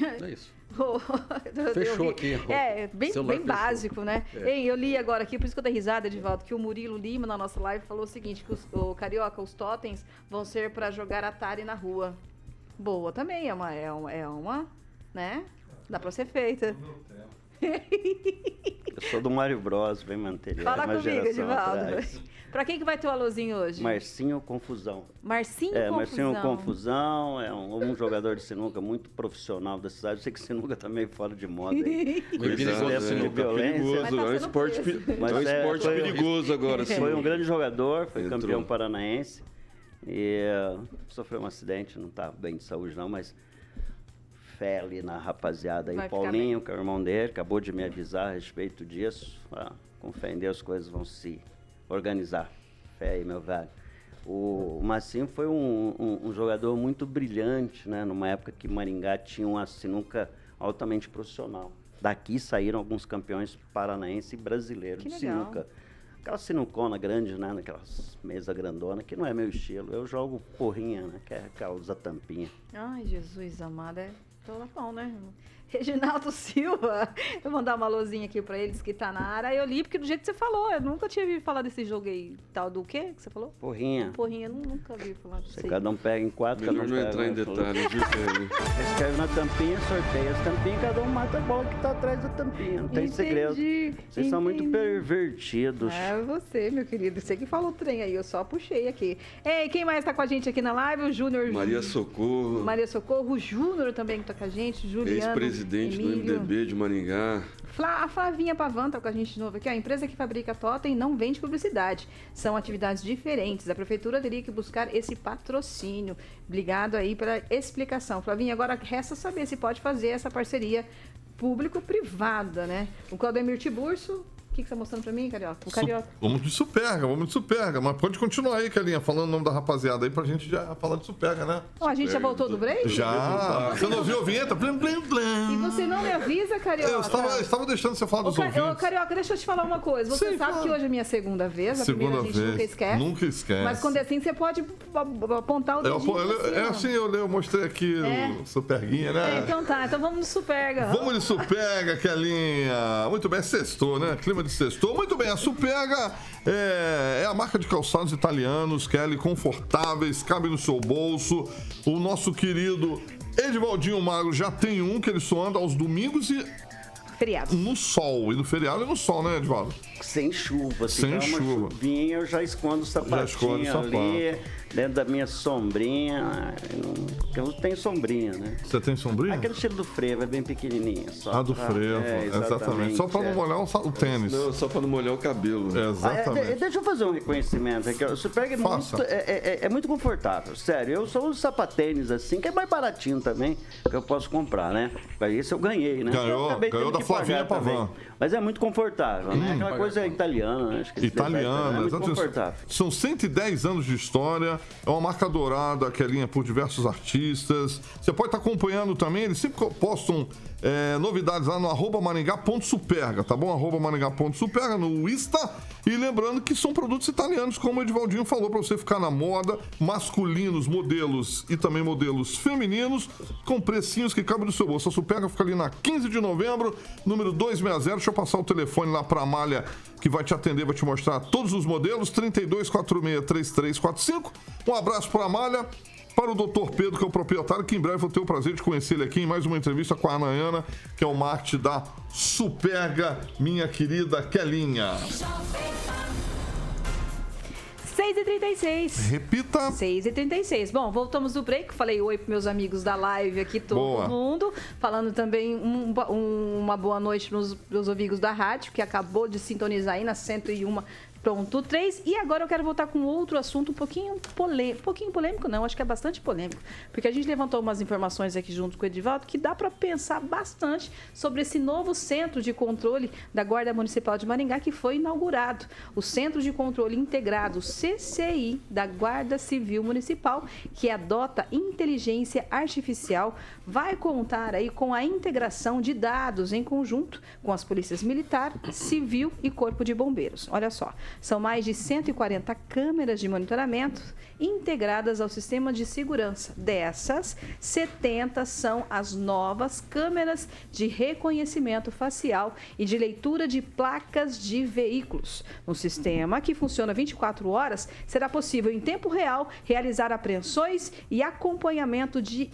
É isso. Eu Fechou aqui. É, bem, bem básico, né? É. Ei, eu li agora aqui, por isso que eu dei risada, Edivaldo, que o Murilo Lima, na nossa live, falou o seguinte, que os, o Carioca, os totens vão ser pra jogar Atari na rua. Boa também, é uma, é uma, é uma né? Dá pra ser feita. Eu sou do Mário Bros, bem manter. Fala uma comigo, Edivaldo. pra quem que vai ter o alôzinho hoje? Marcinho Confusão. Marcinho É, Confusão. Marcinho Confusão é um, um jogador de sinuca muito profissional da cidade. Eu sei que sinuca tá meio fora de moda aí. Perigoso, tempo né? de violência. perigoso, Mas tá é um esporte, pe- é um é, esporte perigoso agora. assim. Foi um grande jogador, foi Entrou. campeão paranaense. E sofreu um acidente, não tá bem de saúde não, mas fé ali na rapaziada aí. Vai Paulinho, que é o irmão dele, acabou de me avisar a respeito disso. Ah, com fé em Deus, as coisas vão se organizar. Fé aí, meu velho. O, o Massinho foi um, um- um jogador muito brilhante, né? Numa época que Maringá tinha uma sinuca altamente profissional. Daqui saíram alguns campeões paranaense e brasileiros de sinuca. Aquela sinucona grande, né? Naquelas mesas grandona, que não é meu estilo. Eu jogo porrinha, né? Que é aquela usa tampinha. Ai, Jesus amado, é toda bom, né? Reginaldo Silva, eu vou mandar uma alôzinha aqui pra eles que tá na área. Eu li porque do jeito que você falou, eu nunca tinha ouvido falar desse jogo aí, tal do quê que você falou? Porrinha. Porrinha, eu nu- nunca vi falar disso Você cada um pega em quatro, Melhor cada um não entrar em detalhes, viu? Escreve na tampinha, sorteia as tampinhas, cada um mata a bola que tá atrás da tampinha. Não tem Entendi, segredo. Vocês são muito entendi. pervertidos. É você, meu querido. Você que falou o trem aí, eu só puxei aqui. Ei, quem mais tá com a gente aqui na live? O Júnior. Maria Socorro, Maria Socorro, o Júnior também que tá com a gente, Juliano. ex-presidente do Emílio. MDB de Maringá. Flá- a Flavinha Pavan tá com a gente de novo aqui. ó. A empresa que fabrica totem não vende publicidade. São atividades diferentes. A prefeitura teria que buscar esse patrocínio. Obrigado aí pela explicação. Flavinha, agora resta saber se pode fazer essa parceria público-privada, né? O Claudemir Tiburcio, o que, que você tá mostrando pra mim, Carioca? O Carioca. Su- Vamos de Superga, vamos de Superga. Mas pode continuar aí, Kelinha, falando o nome da rapaziada aí pra gente já falar de Superga, né? Ó, a gente já voltou do break? Já. Você não ouviu a vinheta? Blim, blim, blim. E você não me avisa, Carioca? Eu estava, eu estava deixando você falar Ô, dos ô, ouvintes. Carioca, deixa eu te falar uma coisa. Você Sim, sabe fala. que hoje é minha segunda vez, a Segunda primeira a gente vez. nunca esquece. Nunca esquece. Mas quando é assim, você pode ap- apontar o dedinho. pô, eu- é assim, eu, eu mostrei aqui É. o Superguinha, né? É, então tá, então vamos no Superga. Vamos de Superga, Kelinha. Muito bem, sextou, né? Clima de sextou. Muito bem, a Superga é, é a marca de calçados italianos, Kelly, confortáveis, cabe no seu bolso. O nosso querido Edivaldinho Magro já tem um que ele só anda aos domingos e Feriado. no sol. E no feriado e no sol, né, Edivaldo? Sem chuva. Se Sem chuva. chuvinha, eu já escondo o sapatinho esconde o ali, dentro da minha sombrinha. Eu não- tenho sombrinha, né? Você tem sombrinha? Aquele estilo do frevo, é bem pequenininha. Só Ah, do pra- frevo, é, exatamente. Só pra não é. molhar o, o tênis. Não, só para não molhar o cabelo. Ah, é, Exatamente. deixa eu fazer um reconhecimento aqui. O Superga é Faça. muito, é, é- é muito confortável, sério. Eu só uso sapatênis assim, que é mais baratinho também, que eu posso comprar, né? Mas esse eu ganhei, né? Ganhou, Eu acabei ganhou da Flavinha. Pavan. Mas é muito confortável, né? Aquela coisa italiana, né? Acho que Italiana, é muito exatamente. confortável. São 110 anos de história, é uma marca dourada que é linha por diversos artistas. Você pode estar acompanhando também, eles sempre postam é, novidades lá no arroba maringá.superga, tá bom? Arroba maringá.superga no Insta. E lembrando que são produtos italianos, como o Edivaldinho falou, para você ficar na moda, masculinos, modelos e também modelos femininos, com precinhos que cabem no seu bolso. A Superga fica ali na 15 de novembro, número 260. Deixa eu passar o telefone lá para a Malha, que vai te atender, vai te mostrar todos os modelos, 3246-3345. Um abraço para a Malha. Para o Dr. Pedro, que é o proprietário, que em breve vou ter o prazer de conhecer ele aqui em mais uma entrevista com a Anayana, que é o marketing da Superga, minha querida Kelinha. 6h36. Repita. 6h36. Bom, voltamos do break. Falei oi para meus amigos da live aqui, todo Boa. mundo. Falando também um- um- uma boa noite nos meus amigos da rádio, que acabou de sintonizar aí na 101. Pronto, 3. E agora eu quero voltar com outro assunto um pouquinho polêmico. Pouquinho polêmico, não, acho que é bastante polêmico. Porque a gente levantou umas informações aqui junto com o Edivaldo que dá para pensar bastante sobre esse novo centro de controle da Guarda Municipal de Maringá que foi inaugurado. O Centro de Controle Integrado, CCI, da Guarda Civil Municipal, que adota inteligência artificial, vai contar aí com a integração de dados em conjunto com as polícias militar, civil e corpo de bombeiros. Olha só, são mais de 140 câmeras de monitoramento integradas ao sistema de segurança. Dessas, 70 são as novas câmeras de reconhecimento facial e de leitura de placas de veículos. No sistema, que funciona 24 horas, será possível, em tempo real, realizar apreensões e acompanhamento de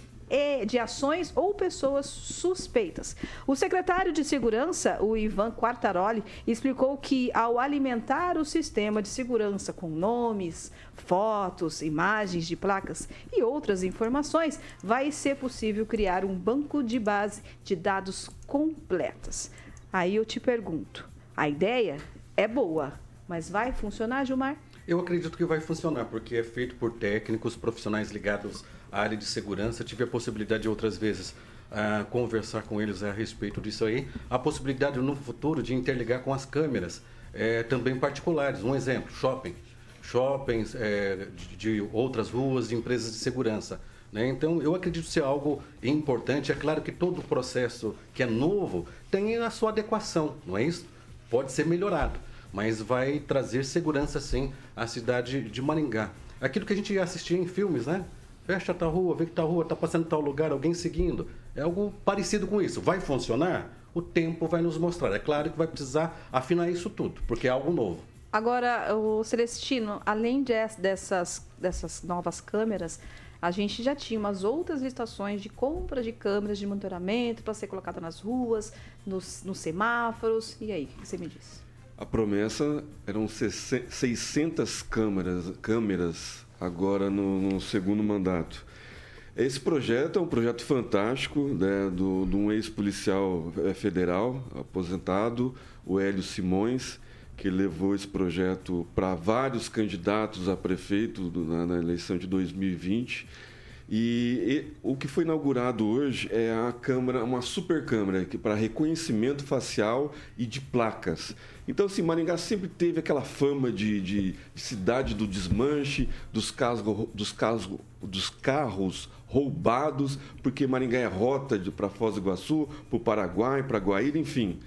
de ações ou pessoas suspeitas. O secretário de Segurança, o Ivan Quartaroli, explicou que ao alimentar o sistema de segurança com nomes, fotos, imagens de placas e outras informações, vai ser possível criar um banco de base de dados completas. Aí eu te pergunto, a ideia é boa, mas vai funcionar, Gilmar? Eu acredito que vai funcionar, porque é feito por técnicos, profissionais ligados à área de segurança. Tive a possibilidade de outras vezes ah, conversar com eles a respeito disso aí. A possibilidade no futuro de interligar com as câmeras, eh, também particulares. Um exemplo, shopping. Shoppings eh, de, de outras ruas, de empresas de segurança. né? Então, eu acredito ser algo importante. É claro que todo processo que é novo tem a sua adequação, não é isso? Pode ser melhorado mas vai trazer segurança sim à cidade de Maringá. Aquilo que a gente assistia em filmes, né? Fecha tal rua, vê que tal rua está passando em tal lugar, alguém seguindo. É algo parecido com isso. Vai funcionar? O tempo vai nos mostrar. É claro que vai precisar afinar isso tudo, porque é algo novo. Agora, o Celestino, além des- dessas, dessas novas câmeras, a gente já tinha umas outras licitações de compra de câmeras de monitoramento para ser colocada nas ruas, nos, nos semáforos. E aí, o que você me diz? A promessa eram 600 câmeras, câmeras agora no, no segundo mandato. Esse projeto é um projeto fantástico né, do, de um ex-policial eh, federal aposentado, o Hélio Simões, que levou esse projeto para vários candidatos a prefeito do- na, na eleição de 2020. E, e o que foi inaugurado hoje é a câmera, uma super câmera que para reconhecimento facial e de placas. Então, assim, Maringá sempre teve aquela fama de, de- de cidade do desmanche, dos, carros, dos, carros, dos carros roubados, porque Maringá é rota para Foz do Iguaçu, para o Paraguai, para Guaíra, enfim.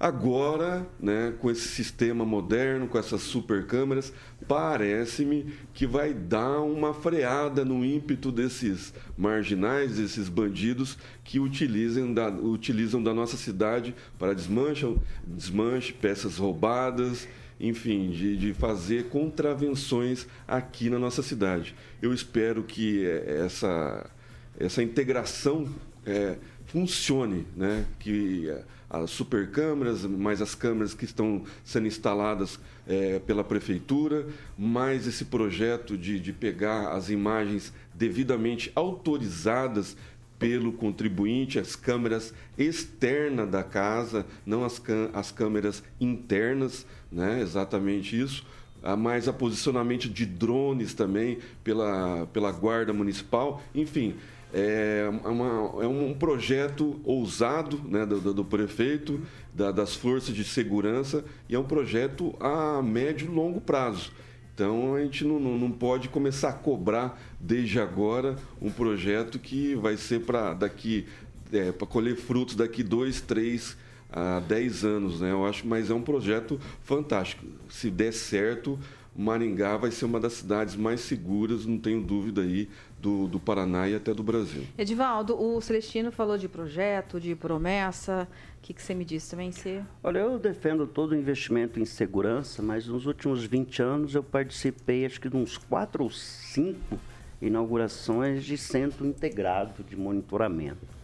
Agora, né, com esse sistema moderno, com essas super câmeras, parece-me que vai dar uma freada no ímpeto desses marginais, desses bandidos que utilizam da, utilizam da nossa cidade para desmanche, desmanche peças roubadas, enfim, de, de fazer contravenções aqui na nossa cidade. Eu espero que essa, essa integração eh, funcione, né? que as super câmeras, mais as câmeras que estão sendo instaladas eh, pela prefeitura, mais esse projeto de, de pegar as imagens devidamente autorizadas pelo contribuinte, as câmeras externas da casa, não as, as câmeras internas, né? exatamente isso. Ah, mais a posicionamento de drones também pela, pela Guarda Municipal. Enfim, É, uma, é um projeto ousado né, do, do, prefeito, da, das forças de segurança, e é um projeto a médio e longo prazo. Então a gente não, não, não pode começar a cobrar desde agora um projeto que vai ser para daqui é, para colher frutos daqui dois, três a dez anos, né? Eu acho, mas é um projeto fantástico. Se der certo, Maringá vai ser uma das cidades mais seguras, não tenho dúvida aí, do, do Paraná e até do Brasil. Edivaldo, o Celestino falou de projeto, de promessa. O que, que você me disse também? Você... Olha, eu defendo todo o investimento em segurança, mas nos últimos 20 anos eu participei, acho que de uns quatro ou cinco inaugurações de centro integrado de monitoramento.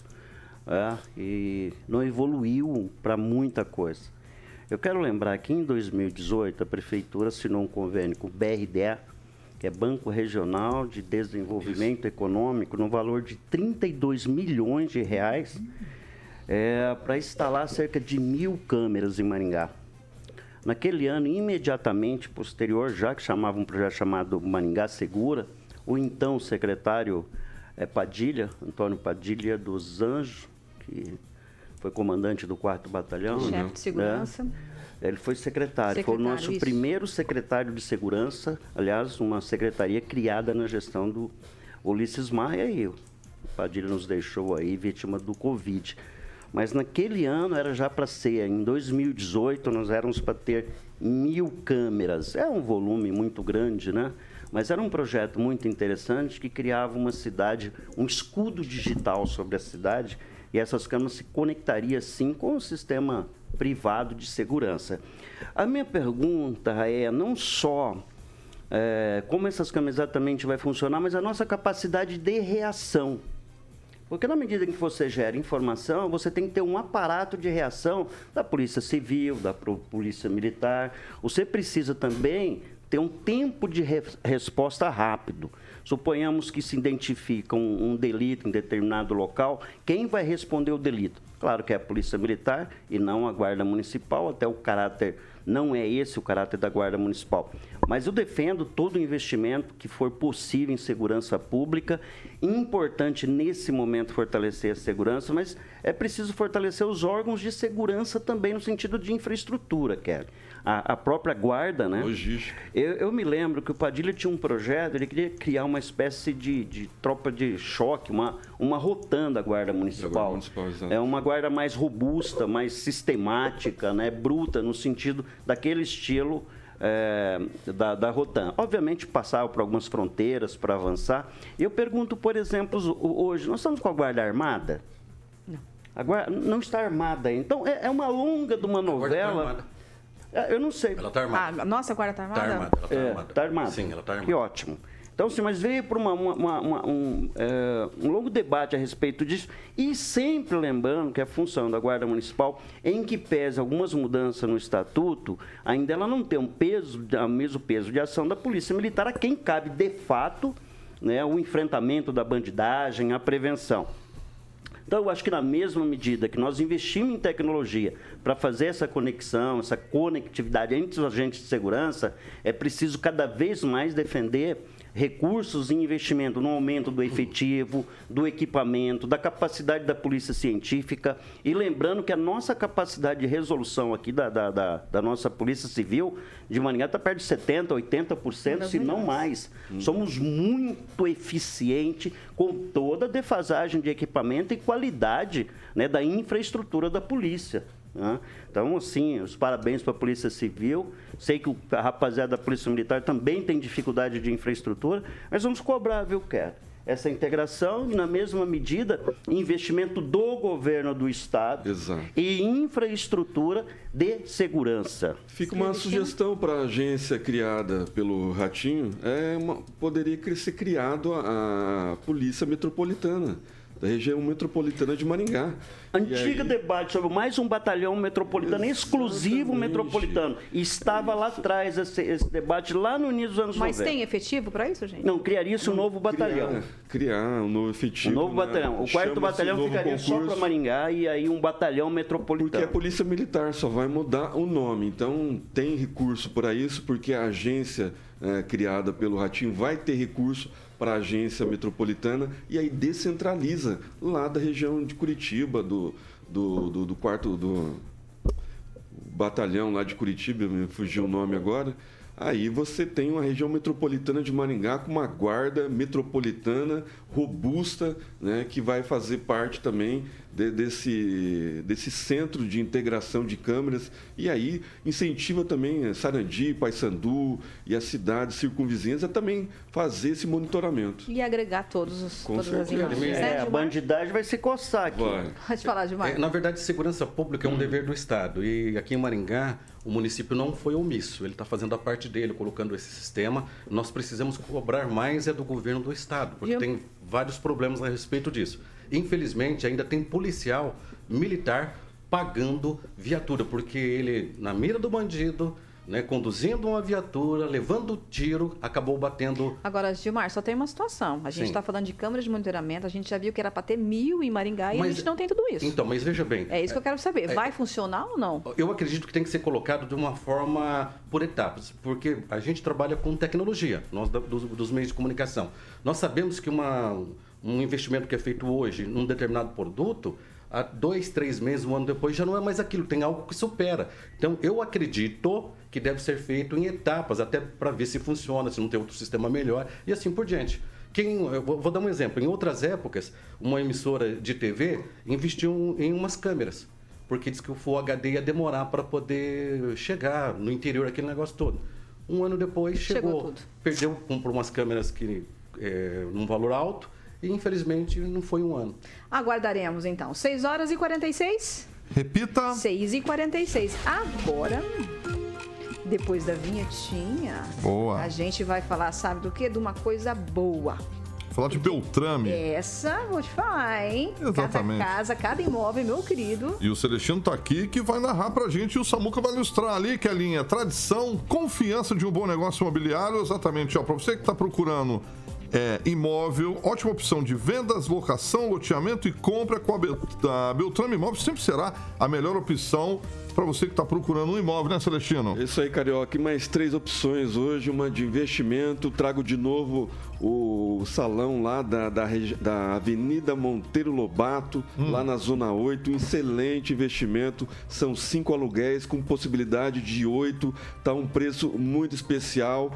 É, e não evoluiu para muita coisa. Eu quero lembrar que em 2018 a prefeitura assinou um convênio com o BRDE, que é Banco Regional de Desenvolvimento Isso. Econômico, no valor de 32 milhões de reais, é, para instalar cerca de mil câmeras em Maringá. Naquele ano, imediatamente posterior, já que chamava um projeto chamado Maringá Segura, o então secretário é, Padilha, Antônio Padilha dos Anjos, que foi comandante do 4 Batalhão. Chefe né? de segurança. É, ele foi secretário, secretário foi o nosso isso. primeiro secretário de segurança, aliás, uma secretaria criada na gestão do Ulisses Maia e o Padilha nos deixou aí vítima do Covid. Mas naquele ano era já para ser, em 2018 nós éramos para ter mil câmeras. É um volume muito grande, né? Mas era um projeto muito interessante que criava uma cidade, um escudo digital sobre a cidade e essas câmeras se conectariam sim com o sistema privado de segurança. A minha pergunta é não só é, como essas câmeras exatamente vai funcionar, mas a nossa capacidade de reação. Porque na medida que você gera informação, você tem que ter um aparato de reação da Polícia Civil, da Polícia Militar. Você precisa também ter um tempo de re resposta rápido. Suponhamos que se identifica um, um, delito em determinado local, quem vai responder o delito? Claro que é a Polícia Militar e não a Guarda Municipal, até o caráter não é esse o caráter da Guarda Municipal. Mas eu defendo todo o investimento que for possível em segurança pública. Importante nesse momento fortalecer a segurança, mas é preciso fortalecer os órgãos de segurança também no sentido de infraestrutura, Kelly a, a própria guarda, né? Logística. Eu, eu, me lembro que o Padilha tinha um projeto, ele queria criar uma espécie de, de tropa de choque, uma, uma rotanda guarda municipal. Guarda municipal é uma guarda mais robusta, mais sistemática, né? bruta, no sentido daquele estilo é, da, da Rotan. Obviamente, passava por algumas fronteiras para avançar. E eu pergunto, por exemplo, hoje, nós estamos com a Guarda Armada? Não. A guarda não está armada. Então, é, é uma longa de uma novela. É, eu não sei. Ela está armada. Ah, nossa, agora está armada? Está armada, ela está é, armada. Tá armada. Sim, ela está armada. Que ótimo. Então, sim, mas veio por uma, uma, uma, um, é, um, longo debate a respeito disso, e sempre lembrando que a função da Guarda Municipal, em que pese algumas mudanças no estatuto, ainda ela não tem um peso, o mesmo peso de ação da Polícia Militar, a quem cabe, de fato, né, o enfrentamento da bandidagem, a prevenção. Então, eu acho que na mesma medida que nós investimos em tecnologia para fazer essa conexão, essa conectividade entre os agentes de segurança, é preciso cada vez mais defender recursos e investimento no aumento do efetivo, do equipamento, da capacidade da polícia científica. E lembrando que a nossa capacidade de resolução aqui da, da, da, da nossa Polícia Civil de Maringá está perto de 70%, 80%, se não mais. Hum. Somos muito eficientes com toda a defasagem de equipamento e qualidade né, da infraestrutura da polícia. Né? Então, assim, os parabéns para a Polícia Civil. Sei que a rapaziada da Polícia Militar também tem dificuldade de infraestrutura, mas vamos cobrar, viu, Quer? Essa integração e, na mesma medida, investimento do governo do Estado Exato. e infraestrutura de segurança. Fica uma sugestão para a agência criada pelo Ratinho, é uma, poderia ser criado a, a Polícia Metropolitana da região metropolitana de Maringá. Antiga aí... debate sobre mais um batalhão metropolitano, Exatamente. exclusivo metropolitano. Estava lá atrás esse, esse, debate, lá no início dos anos Mas 90. tem efetivo para isso, gente? Não, criaria-se um novo batalhão. Criar, criar, um novo efetivo. Um novo né? batalhão. O quarto batalhão ficaria concurso. só para Maringá e aí um batalhão metropolitano. Porque a Polícia Militar só vai mudar o nome. Então, tem recurso para isso, porque a agência é, criada pelo Ratinho vai ter recurso para a agência metropolitana e aí descentraliza lá da região de Curitiba, do, do, do, do quarto do batalhão lá de Curitiba, me fugiu o nome agora. Aí você tem uma região metropolitana de Maringá com uma guarda metropolitana robusta, né, que vai fazer parte também de, desse, desse centro de integração de câmeras. E aí incentiva também Sarandi, Paysandu e as cidades circunvizinhas a também fazer esse monitoramento. E agregar todos os, Com todas as certeza. imagens. É, né, a bandidagem vai se coçar aqui. Vai. Pode falar, Gilmar. É, na verdade, segurança pública é um dever do Estado. E aqui em Maringá, o município não foi omisso. Ele está fazendo a parte dele, colocando esse sistema. Nós precisamos cobrar mais é do governo do Estado, porque Gil- tem vários problemas a respeito disso. Infelizmente, ainda tem policial militar pagando viatura, porque ele, na mira do bandido, né, conduzindo uma viatura, levando tiro, acabou batendo Agora, Gilmar, só tem uma situação. A gente está falando de câmeras de monitoramento, a gente já viu que era para ter mil em Maringá e a Mas- gente não tem tudo isso. Então, mas veja bem. É isso que eu quero saber. Vai funcionar ou não? Eu acredito que tem que ser colocado de uma forma por etapas, porque a gente trabalha com tecnologia, nós dos, dos meios de comunicação. Nós sabemos que uma, um investimento que é feito hoje num determinado produto, há dois, três meses, um ano depois, já não é mais aquilo, tem algo que supera. Então, eu acredito que deve ser feito em etapas, até para ver se funciona, se não tem outro sistema melhor, e assim por diante. Quem, eu vou, dar um exemplo. Em outras épocas, uma emissora de TV investiu em umas câmeras porque disse que o Full HD ia demorar para poder chegar no interior, aquele negócio todo. Um ano depois Chegou chegou, perdeu comprou umas câmeras que é, num valor alto e infelizmente não foi um ano. Aguardaremos então. 6 horas e 46? Repita. 6 e 46. Agora, depois da vinhetinha, Boa. a gente vai falar, sabe do quê? De uma coisa boa. Falar de Beltrame. Essa, vou te falar, hein? Exatamente. Cada casa, cada imóvel, meu querido. E o Celestino tá aqui que vai narrar pra gente e o Samuca vai ilustrar ali, que é a linha tradição, confiança de um bom negócio imobiliário. Exatamente, ó, pra você que tá procurando é, imóvel, ótima opção de vendas, locação, loteamento e compra com a, Bel a Beltrame Imóveis sempre será a melhor opção pra você que tá procurando um imóvel, né, Celestino? Isso aí, Carioca. E mais três opções hoje, uma de investimento. Trago de novo o salão lá da, da, da Avenida Monteiro Lobato, lá na Zona 8. Um excelente investimento. São cinco aluguéis com possibilidade de oito. Tá um preço muito especial.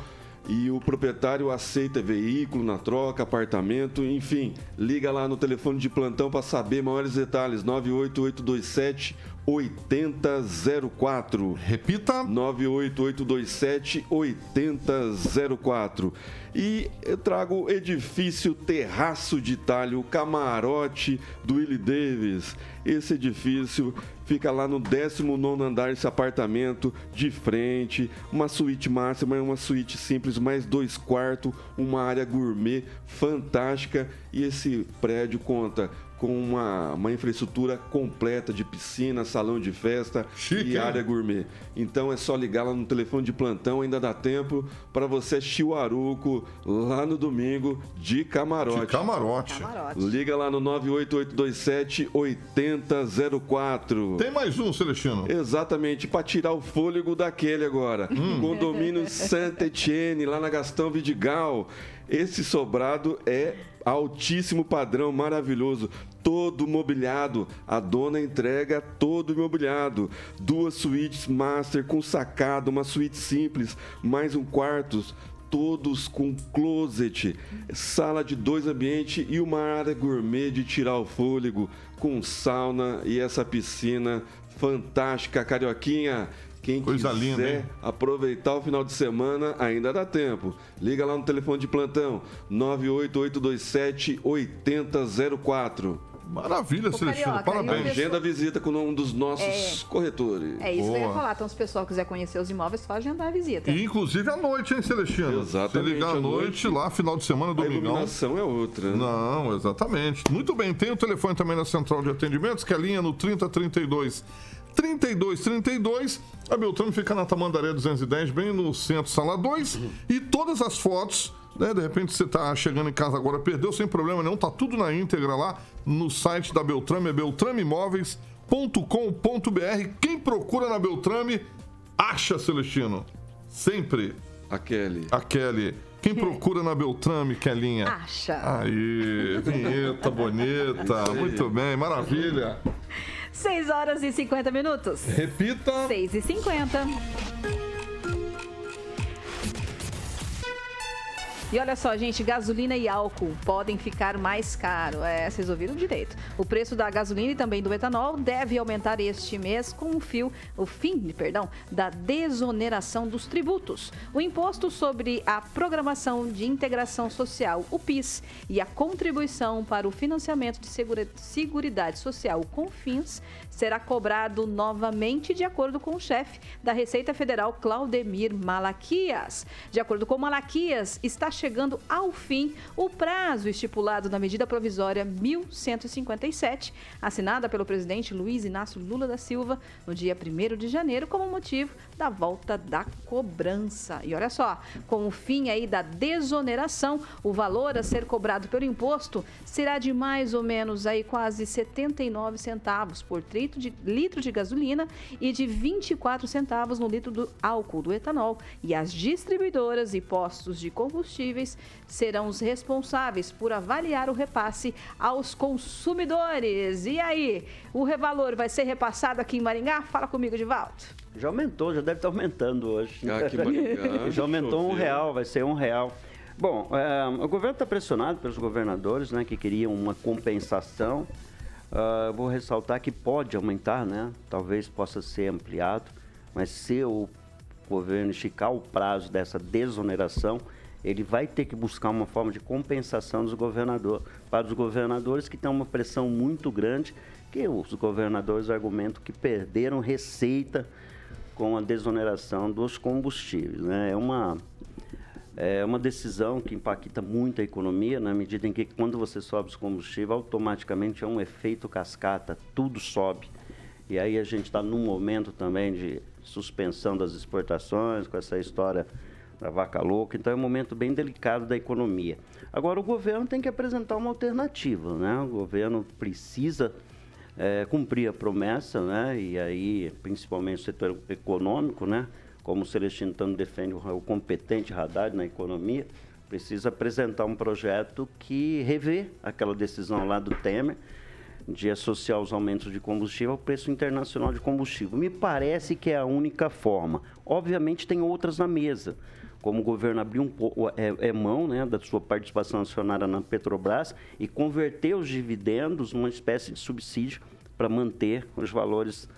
E o proprietário aceita veículo na troca, apartamento, enfim. Liga lá no telefone de plantão para saber maiores detalhes. 98827 8004. Repita. 98827 8004. E eu trago o edifício Terraço de Itália, o camarote do Willie Davis. Esse edifício fica lá no 19 andar, esse apartamento de frente, uma suíte máxima, uma suíte simples, mais dois quartos, uma área gourmet fantástica. E esse prédio conta com uma, uma infraestrutura completa de piscina, salão de festa Chique, e hein? área gourmet. Então é só ligar lá no telefone de plantão, ainda dá tempo para você assistir o Aruco lá no domingo de camarote. De camarote. Camarote. Liga lá no 98827 8004. Tem mais um, Celestino. Exatamente, para tirar o fôlego daquele agora. Hum. Condomínio Santa Etienne, lá na Gastão Vidigal. Esse sobrado é altíssimo padrão, maravilhoso. Todo mobiliado. A dona entrega todo mobiliado. Duas suítes master com sacada, uma suíte simples, mais um quarto todos com closet, sala de dois ambientes e uma área gourmet de tirar o fôlego, com sauna e essa piscina fantástica, carioquinha. Quem Coisa quiser linda, hein? aproveitar o final de semana, ainda dá tempo. Liga lá no telefone de plantão 98827 8004. Maravilha, Celestino. Carioca, Parabéns. Agenda a visita com um dos nossos corretores. É isso que eu ia Boa. falar. Então, se o pessoal quiser conhecer os imóveis, pode agendar a visita. E inclusive à noite, hein, Celestino? Exatamente, Se ligar à noite, noite. lá, final de semana, A domingão. iluminação é outra. né? Não, exatamente. Muito bem, tem o telefone também na central de atendimentos, que é a linha no 3032 3232. A Beltrame fica na Tamandaré 210, bem no centro, sala 2. E todas as fotos, né? De repente você tá chegando em casa agora, perdeu sem problema nenhum, tá tudo na íntegra lá no site da Beltrame, é beltrameimóveis.com.br. Quem procura na Beltrame, acha, Celestino. Sempre. A Kelly. A Kelly. Quem procura na Beltrame, Kelinha? Acha. Aí, vinheta bonita. Muito bem, maravilha. 6 horas e 50 minutos. Repita. 6 e 50. E olha só, gente, gasolina e álcool podem ficar mais caro. É, vocês ouviram direito. O preço da gasolina e também do etanol deve aumentar este mês com o fio, o fim, perdão, da desoneração dos tributos. O imposto sobre a programação de integração social, o PIS, e a contribuição para o financiamento de segura, seguridade social, o CONFINS, será cobrado novamente de acordo com o chefe da Receita Federal, Claudemir Malaquias. De acordo com Malaquias, está chegando ao fim o prazo estipulado na medida provisória 1157, assinada pelo presidente Luiz Inácio Lula da Silva no dia 1 de janeiro, como motivo da volta da cobrança. E olha só, com o fim aí da desoneração, o valor a ser cobrado pelo imposto será de mais ou menos aí quase 79 centavos por litro de, litro de gasolina e de 24 centavos no litro do álcool, do etanol. E as distribuidoras e postos de combustíveis serão os responsáveis por avaliar o repasse aos consumidores. E aí, o revalor vai ser repassado aqui em Maringá? Fala comigo, Divaldo. Já aumentou, já deve estar aumentando hoje. Aqui em Maringá, já aumentou um real, vai ser um real. Bom, é, o governo está pressionado pelos governadores, né, que queriam uma compensação. Ah, vou ressaltar que pode aumentar, né? Talvez possa ser ampliado, mas se o governo esticar o prazo dessa desoneração, ele vai ter que buscar uma forma de compensação dos governadores, para os governadores que têm uma pressão muito grande, que os governadores argumentam que perderam receita com a desoneração dos combustíveis. Né? É uma é uma decisão que impacta muito a economia, na medida em que quando você sobe os combustíveis, automaticamente é um efeito cascata, tudo sobe. E aí a gente está num momento também de suspensão das exportações, com essa história da vaca louca, então é um momento bem delicado da economia. Agora o governo tem que apresentar uma alternativa, né? O governo precisa é, cumprir a promessa, né? E aí, principalmente o setor econômico, né? Como o Celestino Tano defende o, competente Haddad na economia, precisa apresentar um projeto que revê aquela decisão lá do Temer de associar os aumentos de combustível ao preço internacional de combustível. Me parece que é a única forma. Obviamente tem outras na mesa, como o governo abriu um pouco é, é mão né, da sua participação acionária na Petrobras e converter os dividendos numa espécie de subsídio para manter os valores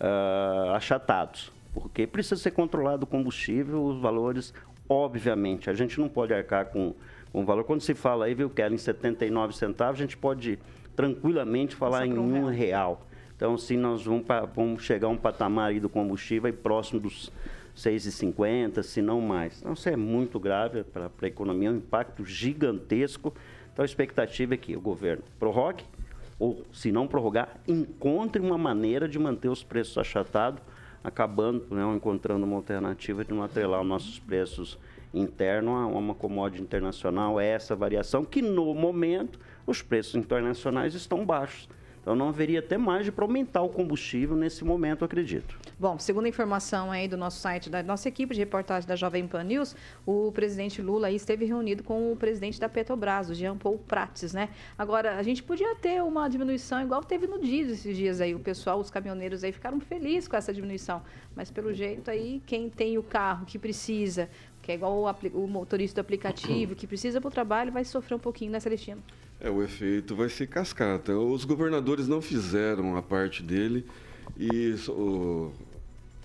ah, achatados. Porque precisa ser controlado o combustível, os valores, obviamente. A gente não pode arcar com, com o valor. Quando se fala aí, viu, Kelly, em 79 centavos, a gente pode tranquilamente falar em um real. Então, se nós vamos, pa- vamos chegar a um patamar aí do combustível aí próximo dos 6,50, se não mais. Então, isso é muito grave para a economia, um impacto gigantesco. Então, a expectativa é que o governo prorrogue, ou, se não prorrogar, encontre uma maneira de manter os preços achatados, acabando, né, encontrando uma alternativa de não atrelar os nossos preços internos a uma commodity internacional. É essa variação que, no momento, os preços internacionais estão baixos. Então, não haveria até margem para aumentar o combustível nesse momento, acredito. Bom, segundo a informação aí do nosso site, da nossa equipe de reportagem da Jovem Pan News, o presidente Lula aí esteve reunido com o presidente da Petrobras, o Jean Paul Prates, né? Agora, a gente podia ter uma diminuição igual teve no diesel esses dias aí. O pessoal, os caminhoneiros aí ficaram felizes com essa diminuição. Mas pelo jeito aí, quem tem o carro que precisa, que é igual o, o motorista do aplicativo, que precisa para o trabalho, vai sofrer um pouquinho, né, Celestino? É, o efeito vai ser cascata. Os governadores não fizeram a parte dele e só,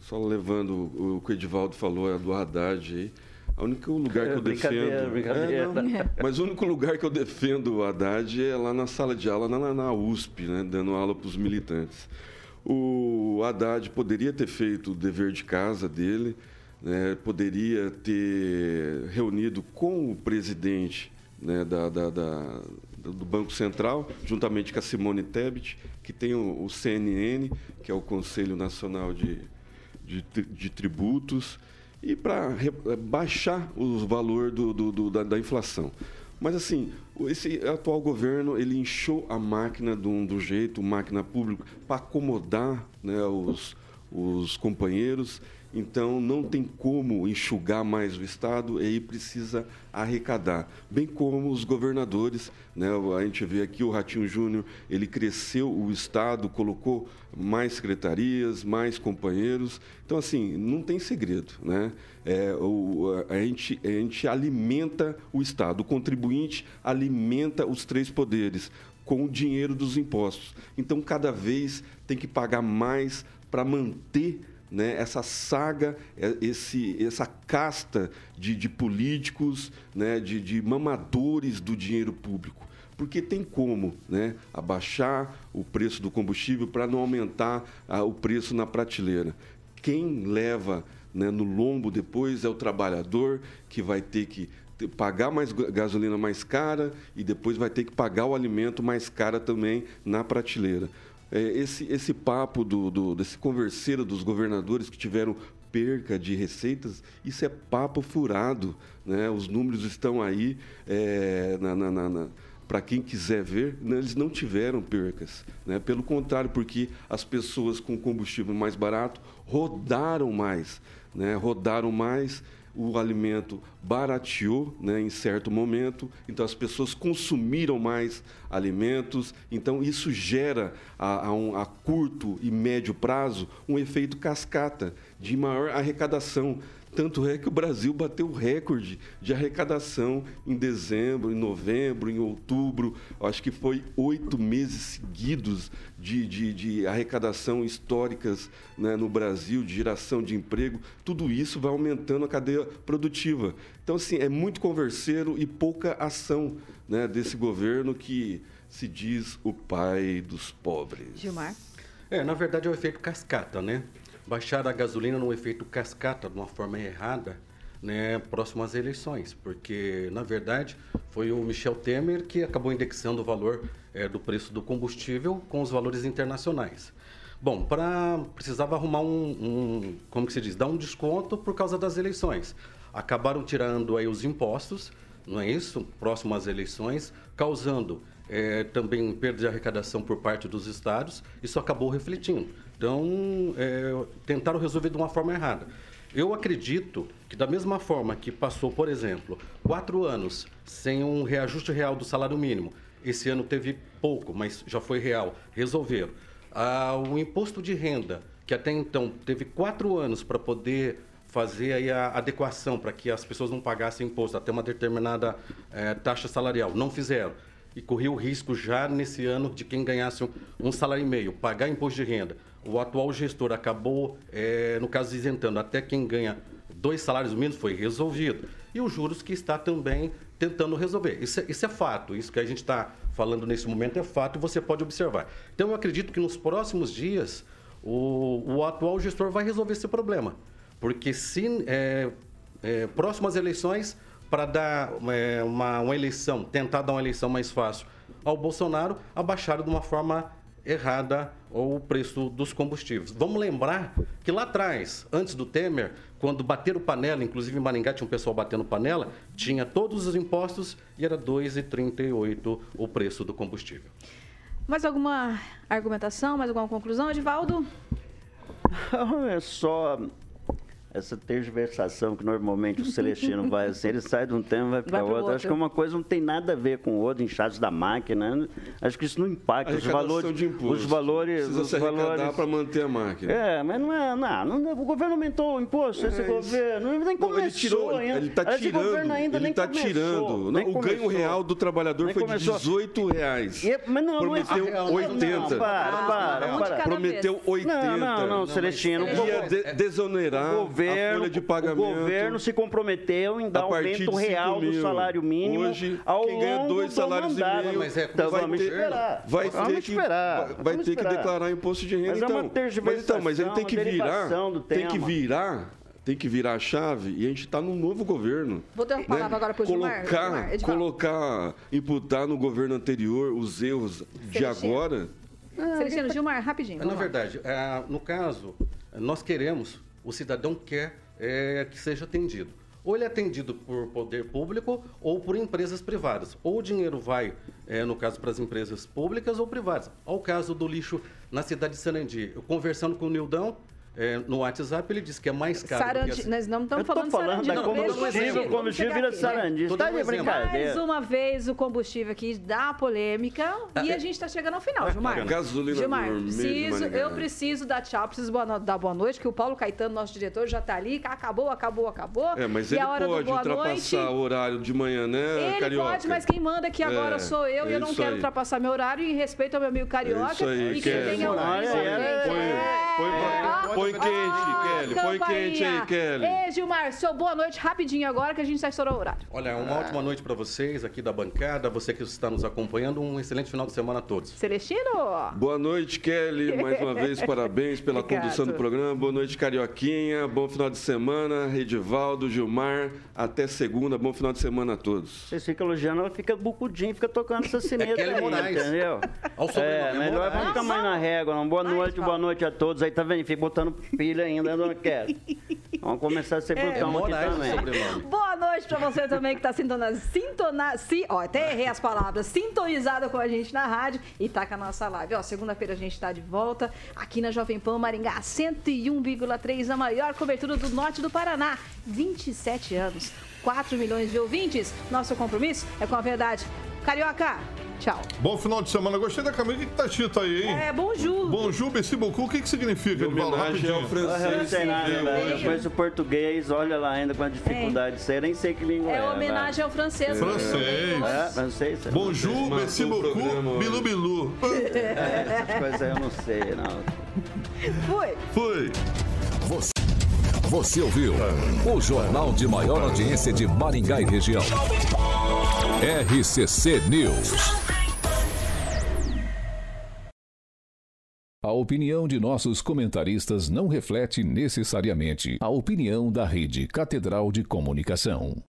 só levando o, que o Edivaldo falou, é do Haddad aí. O único lugar que eu Brincadeira, defendo. brincadeira. É, mas o único lugar que eu defendo o Haddad é lá na sala de aula, na, na USP, né, dando aula para os militantes. O Haddad poderia ter feito o dever de casa dele, né, poderia ter reunido com o presidente né, da, da- da- do Banco Central, juntamente com a Simone Tebet, que tem o, o CNN, que é o Conselho Nacional de, de, de Tributos, e para baixar o valor do, do- do- da, da inflação. Mas assim, esse atual governo ele inchou a máquina um, do jeito, máquina pública, para acomodar né, os, os companheiros Então, não tem como enxugar mais o Estado, e aí precisa arrecadar. Bem como os governadores, né? a gente vê aqui o Ratinho Júnior, ele cresceu o Estado, colocou mais secretarias, mais companheiros. Então, assim, não tem segredo. Né? É, o, a, gente, a gente alimenta o Estado, o contribuinte alimenta os três poderes com o dinheiro dos impostos. Então, cada vez tem que pagar mais para manter né, essa saga, é, esse, essa casta de, de políticos, né, de, de mamadores do dinheiro público porque tem como né, abaixar o preço do combustível para não aumentar ah, o preço na prateleira. Quem leva né, no lombo depois é o trabalhador que vai ter que pagar mais gasolina mais cara e depois vai ter que pagar o alimento mais cara também na prateleira esse, esse papo do, do, desse converseiro dos governadores que tiveram perca de receitas, isso é papo furado. Né? Os números estão aí é, na, na, na para quem quiser ver, né, eles não tiveram percas. Né? Pelo contrário, porque as pessoas com combustível mais barato rodaram mais. Né? Rodaram mais o alimento barateou né, em certo momento, então as pessoas consumiram mais alimentos, então isso gera a, a, um, a curto e médio prazo um efeito cascata de maior arrecadação. Tanto é que o Brasil bateu o recorde de arrecadação em dezembro, em novembro, em outubro. Acho que foi oito meses seguidos de, de, de arrecadação históricas né, no Brasil, de geração de emprego. Tudo isso vai aumentando a cadeia produtiva. Então, assim, é muito converseiro e pouca ação né, desse governo que se diz o pai dos pobres. Gilmar? É, na verdade é o efeito cascata, né? Baixar a gasolina no efeito cascata de uma forma errada, né, próximo às eleições, porque na verdade foi o Michel Temer que acabou indexando o valor é, do preço do combustível com os valores internacionais. Bom, precisava arrumar um, um, como que se diz, dar um desconto por causa das eleições. Acabaram tirando aí os impostos, não é isso, próximo às eleições, causando é, também perda de arrecadação por parte dos estados. Isso acabou refletindo. Então, é, tentaram resolver de uma forma errada. Eu acredito que, da mesma forma que passou, por exemplo, quatro anos sem um reajuste real do salário mínimo, esse ano teve pouco, mas já foi real, resolveram. Ah, o imposto de renda, que até então teve quatro anos para poder fazer a adequação para que as pessoas não pagassem imposto até uma determinada é, taxa salarial, não fizeram. E corria o risco já nesse ano de quem ganhasse um salário e meio, pagar imposto de renda o atual gestor acabou, é, no caso, isentando até quem ganha dois salários mínimos, foi resolvido. E os juros que está também tentando resolver. Isso é, isso é fato, isso que a gente está falando nesse momento é fato e você pode observar. Então, eu acredito que nos próximos dias o, o atual gestor vai resolver esse problema. Porque se é, é, próximas eleições, para dar é, uma, uma eleição, tentar dar uma eleição mais fácil ao Bolsonaro, abaixaram de uma forma errada o preço dos combustíveis. Vamos lembrar que lá atrás, antes do Temer, quando bateram panela, inclusive em Maringá tinha um pessoal batendo panela, tinha todos os impostos e era R$ 2,38 o preço do combustível. Mais alguma argumentação, mais alguma conclusão, Edivaldo? É só essa tergiversação que normalmente o Celestino vai assim, ele sai de um tema e vai para outro. outro. Acho que uma coisa não tem nada a ver com o outro, inchados da máquina. Né? Acho que isso não impacta os valores. De imposto. Os valores. Precisa os se valores... para manter a máquina. É, mas não é. Não, não o governo aumentou o imposto, é esse isso. governo. Nem começou ele tirou, ainda. Ele está tirando. Ainda ele está tirando. Não, o ganho real do trabalhador nem foi começou. de 18 reais. E, mas não, Prometeu não é... 80. Não, para, para, para. Prometeu 80. Não, não, não, Celestino. Ia desonerar a folha de pagamento pagamento. O governo se comprometeu em dar aumento real mil. do salário mínimo Hoje, ao quem ganha dois salários mandato. e meio. Mas é então vai vamos ter, esperar. Vai vamos ter que, esperar. Vai, vai ter esperar. que declarar imposto de renda. Mas então, é mas, então, mas ele tem que virar. Tem que virar tem que virar a chave e a gente está num novo governo. Vou dar uma palavra né? agora para o Colocar, Gilmar, colocar, imputar no governo anterior os erros de agora. Ah, Celestino, Gilmar, rapidinho. Na verdade, é, no caso, nós queremos, o cidadão quer é, que seja atendido. Ou ele é atendido por poder público ou por empresas privadas. Ou o dinheiro vai, é, no caso, para as empresas públicas ou privadas. Ao caso do lixo na cidade de Sarandi, eu conversando com o Nildão, é, no WhatsApp ele disse que é mais caro. Sarandi, assim. nós não estamos falando, falando de da Sarandi. não. Combustível, combustível. o combustível vira Vamos chegar aqui. sarandista. Tô Tá dando de brincadeira. Mais uma vez o combustível aqui dá polêmica e a gente está chegando ao final, Gilmar. Gasolina Gilmar, vermelha de preciso, eu preciso dar tchau, preciso dar boa noite, que o Paulo Caetano, nosso diretor, já está ali. Acabou, acabou, acabou. É, mas e ele a hora pode do boa ultrapassar noite. o horário de manhã, né, Ele Carioca? pode, mas quem manda aqui agora É, sou eu e é eu não isso quero aí. ultrapassar meu horário em respeito ao meu amigo Carioca. É isso aí, e que tenha um Olha, é, Põe, põe, Ah, põe quente, ah, Kelly. Põe quente aí. Kelly. Ei, Gilmar, seu boa noite rapidinho agora que a gente já estourou o horário. Olha, uma ótima noite para vocês aqui da bancada, você que está nos acompanhando, um excelente final de semana a todos. Celestino? Boa noite, Kelly. Mais uma vez, parabéns pela Obrigado. condução do programa. Boa noite, Carioquinha. Bom final de semana. Redivaldo, Gilmar. Até segunda. Bom final de semana a todos. Vocês ficam elogiando, ela fica bucudinho, fica tocando essa sineta Kelly aí, Moraes. entendeu? Olha o sobrenome, É, é melhor vamos ficar mais na régua, não. Boa noite, boa noite a todos. Aí tá vendo? Fica botando pilha ainda, dona Kelly? Vamos começar a ser É brutão aqui Moraes o também. sobrenome. Boa noite pra você também que tá sintona, sintona, si, ó, até errei as palavras, sintonizada com a gente na rádio e tá com a nossa live. Ó, segunda-feira a gente tá de volta aqui na Jovem Pan Maringá 101,3, a maior cobertura do norte do Paraná. 27 anos, 4 milhões de ouvintes. Nosso compromisso é com a verdade. Carioca, tchau. Bom final de semana. Gostei da camisa. O que, que tá escrito aí, hein? É, bonjour. Bonjour, merci beaucoup. O que, que significa? Em Edvaldo? homenagem ao Eu não francês. sei nada, velho. Eu conheço o português, olha lá ainda com a dificuldade de ser, nem sei que língua é. É homenagem ao francês. Francês. É, francês? Bonjour, merci beaucoup, bilu bilu. É, essas coisas aí eu não sei, não. Fui. Fui. Você, você ouviu o jornal de maior audiência de Maringá e região. RCC News. A opinião de nossos comentaristas não reflete necessariamente a opinião da Rede Catedral de Comunicação.